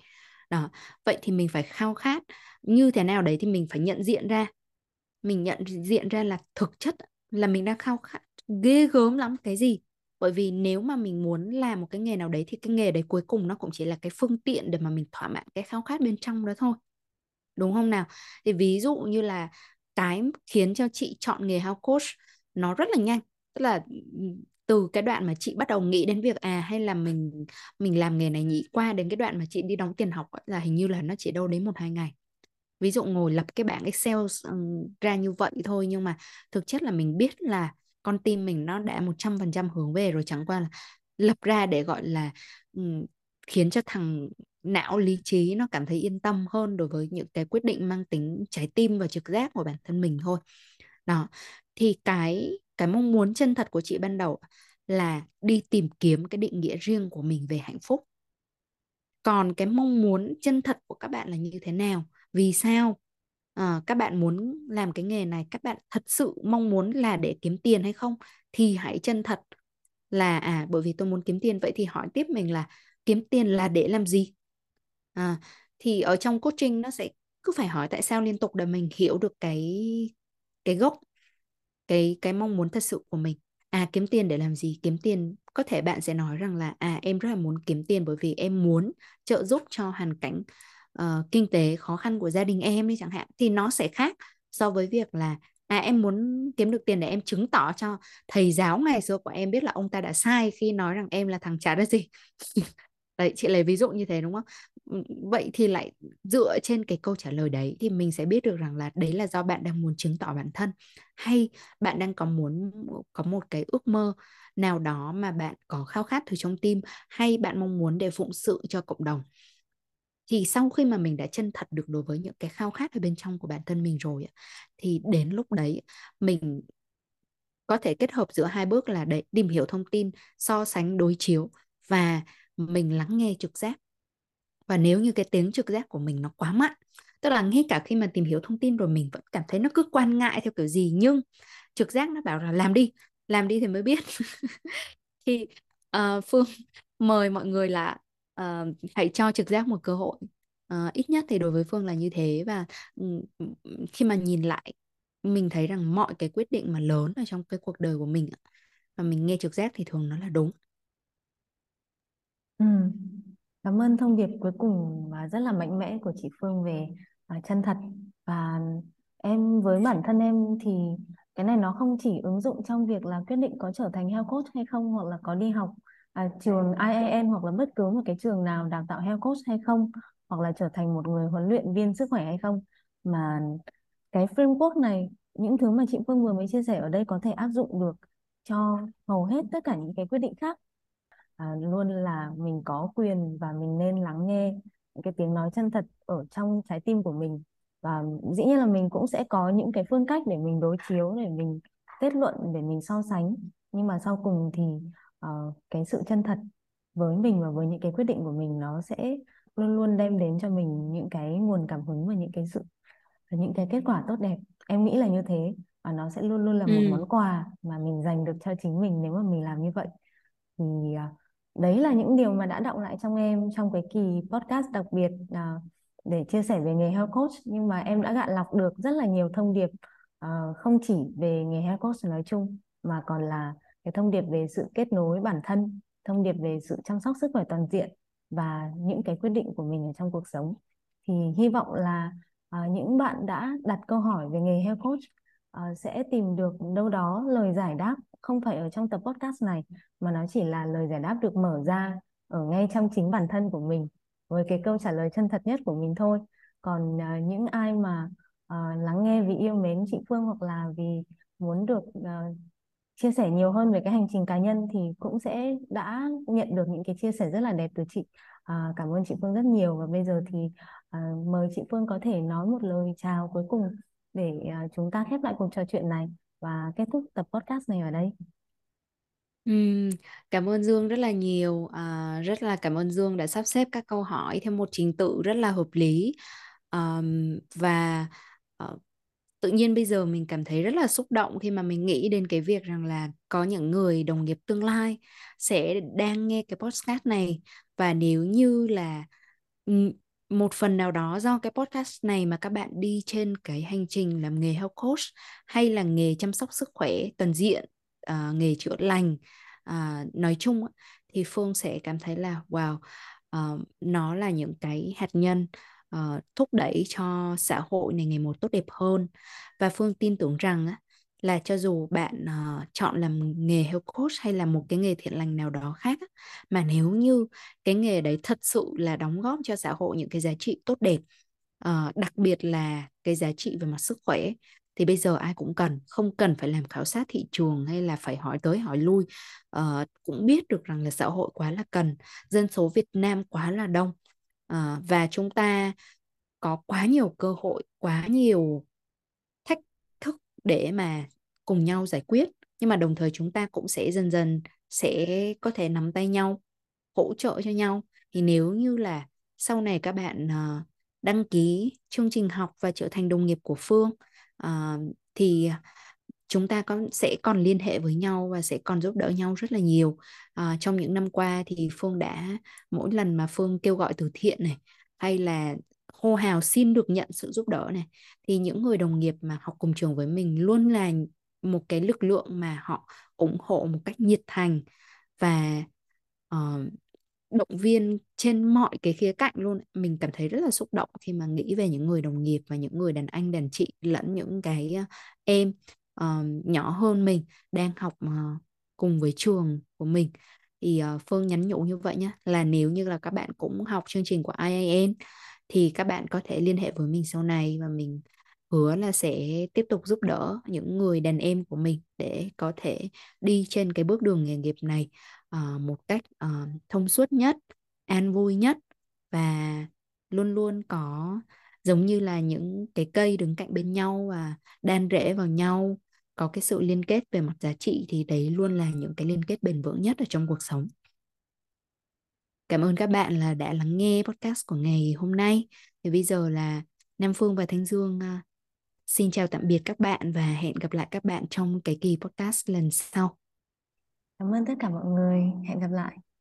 Speaker 1: Đó vậy thì mình phải khao khát như thế nào đấy thì mình phải nhận diện ra. Mình nhận diện ra là thực chất là mình đang khao khát ghê gớm lắm cái gì? Bởi vì nếu mà mình muốn làm một cái nghề nào đấy thì cái nghề đấy cuối cùng nó cũng chỉ là cái phương tiện để mà mình thỏa mãn cái khao khát bên trong đó thôi. Đúng không nào? Thì ví dụ như là cái khiến cho chị chọn nghề health coach nó rất là nhanh. Tức là từ cái đoạn mà chị bắt đầu nghĩ đến việc à hay là mình mình làm nghề này nhỉ, qua đến cái đoạn mà chị đi đóng tiền học là hình như là nó chỉ đâu đến một hai ngày. Ví dụ ngồi lập cái bảng Excel ra như vậy thôi, nhưng mà thực chất là mình biết là con tim mình nó đã 100% hướng về rồi, chẳng qua là lập ra để gọi là khiến cho thằng não lý trí nó cảm thấy yên tâm hơn đối với những cái quyết định mang tính trái tim và trực giác của bản thân mình thôi. Đó thì cái cái mong muốn chân thật của chị ban đầu là đi tìm kiếm cái định nghĩa riêng của mình về hạnh phúc. Còn cái mong muốn chân thật của các bạn là như thế nào? Vì sao? À, các bạn muốn làm cái nghề này các bạn thật sự mong muốn là để kiếm tiền hay không? Thì hãy chân thật là à bởi vì tôi muốn kiếm tiền vậy thì hỏi tiếp mình là kiếm tiền là để làm gì? À, thì ở trong coaching nó sẽ cứ phải hỏi tại sao liên tục để mình hiểu được cái cái gốc cái cái mong muốn thật sự của mình. À kiếm tiền để làm gì? Kiếm tiền có thể bạn sẽ nói rằng là à em rất là muốn kiếm tiền bởi vì em muốn trợ giúp cho hoàn cảnh uh, kinh tế khó khăn của gia đình em đi chẳng hạn thì nó sẽ khác so với việc là à em muốn kiếm được tiền để em chứng tỏ cho thầy giáo ngày xưa của em biết là ông ta đã sai khi nói rằng em là thằng chả ra gì. Đấy chị lấy ví dụ như thế đúng không? Vậy thì lại dựa trên cái câu trả lời đấy thì mình sẽ biết được rằng là đấy là do bạn đang muốn chứng tỏ bản thân hay bạn đang có muốn, có một cái ước mơ nào đó mà bạn có khao khát từ trong tim hay bạn mong muốn để phụng sự cho cộng đồng? Thì sau khi mà mình đã chân thật được đối với những cái khao khát ở bên trong của bản thân mình rồi thì đến lúc đấy mình có thể kết hợp giữa hai bước là để tìm hiểu thông tin, so sánh đối chiếu và mình lắng nghe trực giác và nếu như cái tiếng trực giác của mình nó quá mạnh tức là ngay cả khi mà tìm hiểu thông tin rồi mình vẫn cảm thấy nó cứ quan ngại theo kiểu gì nhưng trực giác nó bảo là làm đi làm đi thì mới biết. Thì uh, phương mời mọi người là uh, hãy cho trực giác một cơ hội. Uh, ít nhất thì đối với phương là như thế và um, khi mà nhìn lại mình thấy rằng mọi cái quyết định mà lớn ở trong cái cuộc đời của mình và mình nghe trực giác thì thường nó là đúng.
Speaker 2: Ừ. Cảm ơn thông điệp cuối cùng và rất là mạnh mẽ của chị Phương về uh, chân thật. Và em với bản thân em thì cái này nó không chỉ ứng dụng trong việc là quyết định có trở thành health coach hay không hoặc là có đi học à, trường IAM hoặc là bất cứ một cái trường nào đào tạo health coach hay không hoặc là trở thành một người huấn luyện viên sức khỏe hay không. Mà cái framework này những thứ mà chị Phương vừa mới chia sẻ ở đây có thể áp dụng được cho hầu hết tất cả những cái quyết định khác à, luôn là mình có quyền và mình nên lắng nghe những cái tiếng nói chân thật ở trong trái tim của mình. Và dĩ nhiên là mình cũng sẽ có những cái phương cách để mình đối chiếu để mình kết luận để mình so sánh. Nhưng mà sau cùng thì uh, cái sự chân thật với mình và với những cái quyết định của mình nó sẽ luôn luôn đem đến cho mình những cái nguồn cảm hứng và những cái sự những cái kết quả tốt đẹp. Em nghĩ là như thế và nó sẽ luôn luôn là một ừ. món quà mà mình dành được cho chính mình nếu mà mình làm như vậy. Thì uh, đấy là những điều mà đã động lại trong em trong cái kỳ podcast đặc biệt uh, để chia sẻ về nghề health coach. Nhưng mà em đã gạn lọc được rất là nhiều thông điệp uh, không chỉ về nghề health coach nói chung mà còn là cái thông điệp về sự kết nối bản thân thông điệp về sự chăm sóc sức khỏe toàn diện và những cái quyết định của mình ở trong cuộc sống. Thì hy vọng là uh, những bạn đã đặt câu hỏi về nghề health coach uh, sẽ tìm được đâu đó lời giải đáp không phải ở trong tập podcast này mà nó chỉ là lời giải đáp được mở ra ở ngay trong chính bản thân của mình với cái câu trả lời chân thật nhất của mình thôi. Còn uh, những ai mà uh, lắng nghe vì yêu mến chị Phương hoặc là vì muốn được uh, chia sẻ nhiều hơn về cái hành trình cá nhân thì cũng sẽ đã nhận được những cái chia sẻ rất là đẹp từ chị. À, cảm ơn chị Phương rất nhiều. Và bây giờ thì à, mời chị Phương có thể nói một lời chào cuối cùng để à, chúng ta khép lại cuộc trò chuyện này và kết thúc tập podcast này ở đây
Speaker 1: Uhm, cảm ơn Dương rất là nhiều. À, rất là cảm ơn Dương đã sắp xếp các câu hỏi theo một trình tự rất là hợp lý. Ờm, và ờ, tự nhiên bây giờ mình cảm thấy rất là xúc động khi mà mình nghĩ đến cái việc rằng là có những người đồng nghiệp tương lai sẽ đang nghe cái podcast này và nếu như là một phần nào đó do cái podcast này mà các bạn đi trên cái hành trình làm nghề health coach hay là nghề chăm sóc sức khỏe toàn diện uh, nghề chữa lành uh, nói chung thì Phương sẽ cảm thấy là wow uh, nó là những cái hạt nhân uh, thúc đẩy cho xã hội này ngày một tốt đẹp hơn. Và Phương tin tưởng rằng là cho dù bạn uh, chọn làm nghề health coach hay là một cái nghề thiện lành nào đó khác mà nếu như cái nghề đấy thật sự là đóng góp cho xã hội những cái giá trị tốt đẹp uh, đặc biệt là cái giá trị về mặt sức khỏe thì bây giờ ai cũng cần không cần phải làm khảo sát thị trường hay là phải hỏi tới hỏi lui. Uh, cũng biết được rằng là xã hội quá là cần dân số Việt Nam quá là đông uh, và chúng ta có quá nhiều cơ hội quá nhiều để mà cùng nhau giải quyết. Nhưng mà đồng thời chúng ta cũng sẽ dần dần sẽ có thể nắm tay nhau hỗ trợ cho nhau. Thì nếu như là sau này các bạn ờ, đăng ký chương trình học và trở thành đồng nghiệp của Phương ờ, thì chúng ta có sẽ còn liên hệ với nhau và sẽ còn giúp đỡ nhau rất là nhiều. À, trong những năm qua thì Phương đã mỗi lần mà Phương kêu gọi từ thiện này hay là hô hào xin được nhận sự giúp đỡ này. Thì những người đồng nghiệp mà học cùng trường với mình luôn là một cái lực lượng mà họ ủng hộ một cách nhiệt thành và uh, động viên trên mọi cái khía cạnh luôn. Mình cảm thấy rất là xúc động khi mà nghĩ về những người đồng nghiệp và những người đàn anh đàn chị lẫn những cái ờ, em uh, nhỏ hơn mình đang học uh, cùng với trường của mình. Thì uh, Phương nhắn nhủ như vậy nhé là nếu như là các bạn cũng học chương trình của IAN thì các bạn có thể liên hệ với mình sau này và mình hứa là sẽ tiếp tục giúp đỡ những người đàn em của mình để có thể đi trên cái bước đường nghề nghiệp này uh, một cách uh, thông suốt nhất, an vui nhất và luôn luôn có giống như là những cái cây đứng cạnh bên nhau và đan rễ vào nhau, có cái sự liên kết về mặt giá trị thì đấy luôn là những cái liên kết bền vững nhất ở trong cuộc sống. Cảm ơn các bạn là đã lắng nghe podcast của ngày hôm nay. Thì bây giờ là Nam Phương và Thanh Dương à, xin chào tạm biệt các bạn và hẹn gặp lại các bạn trong cái kỳ podcast lần sau.
Speaker 2: Cảm ơn tất cả mọi người. Hẹn gặp lại.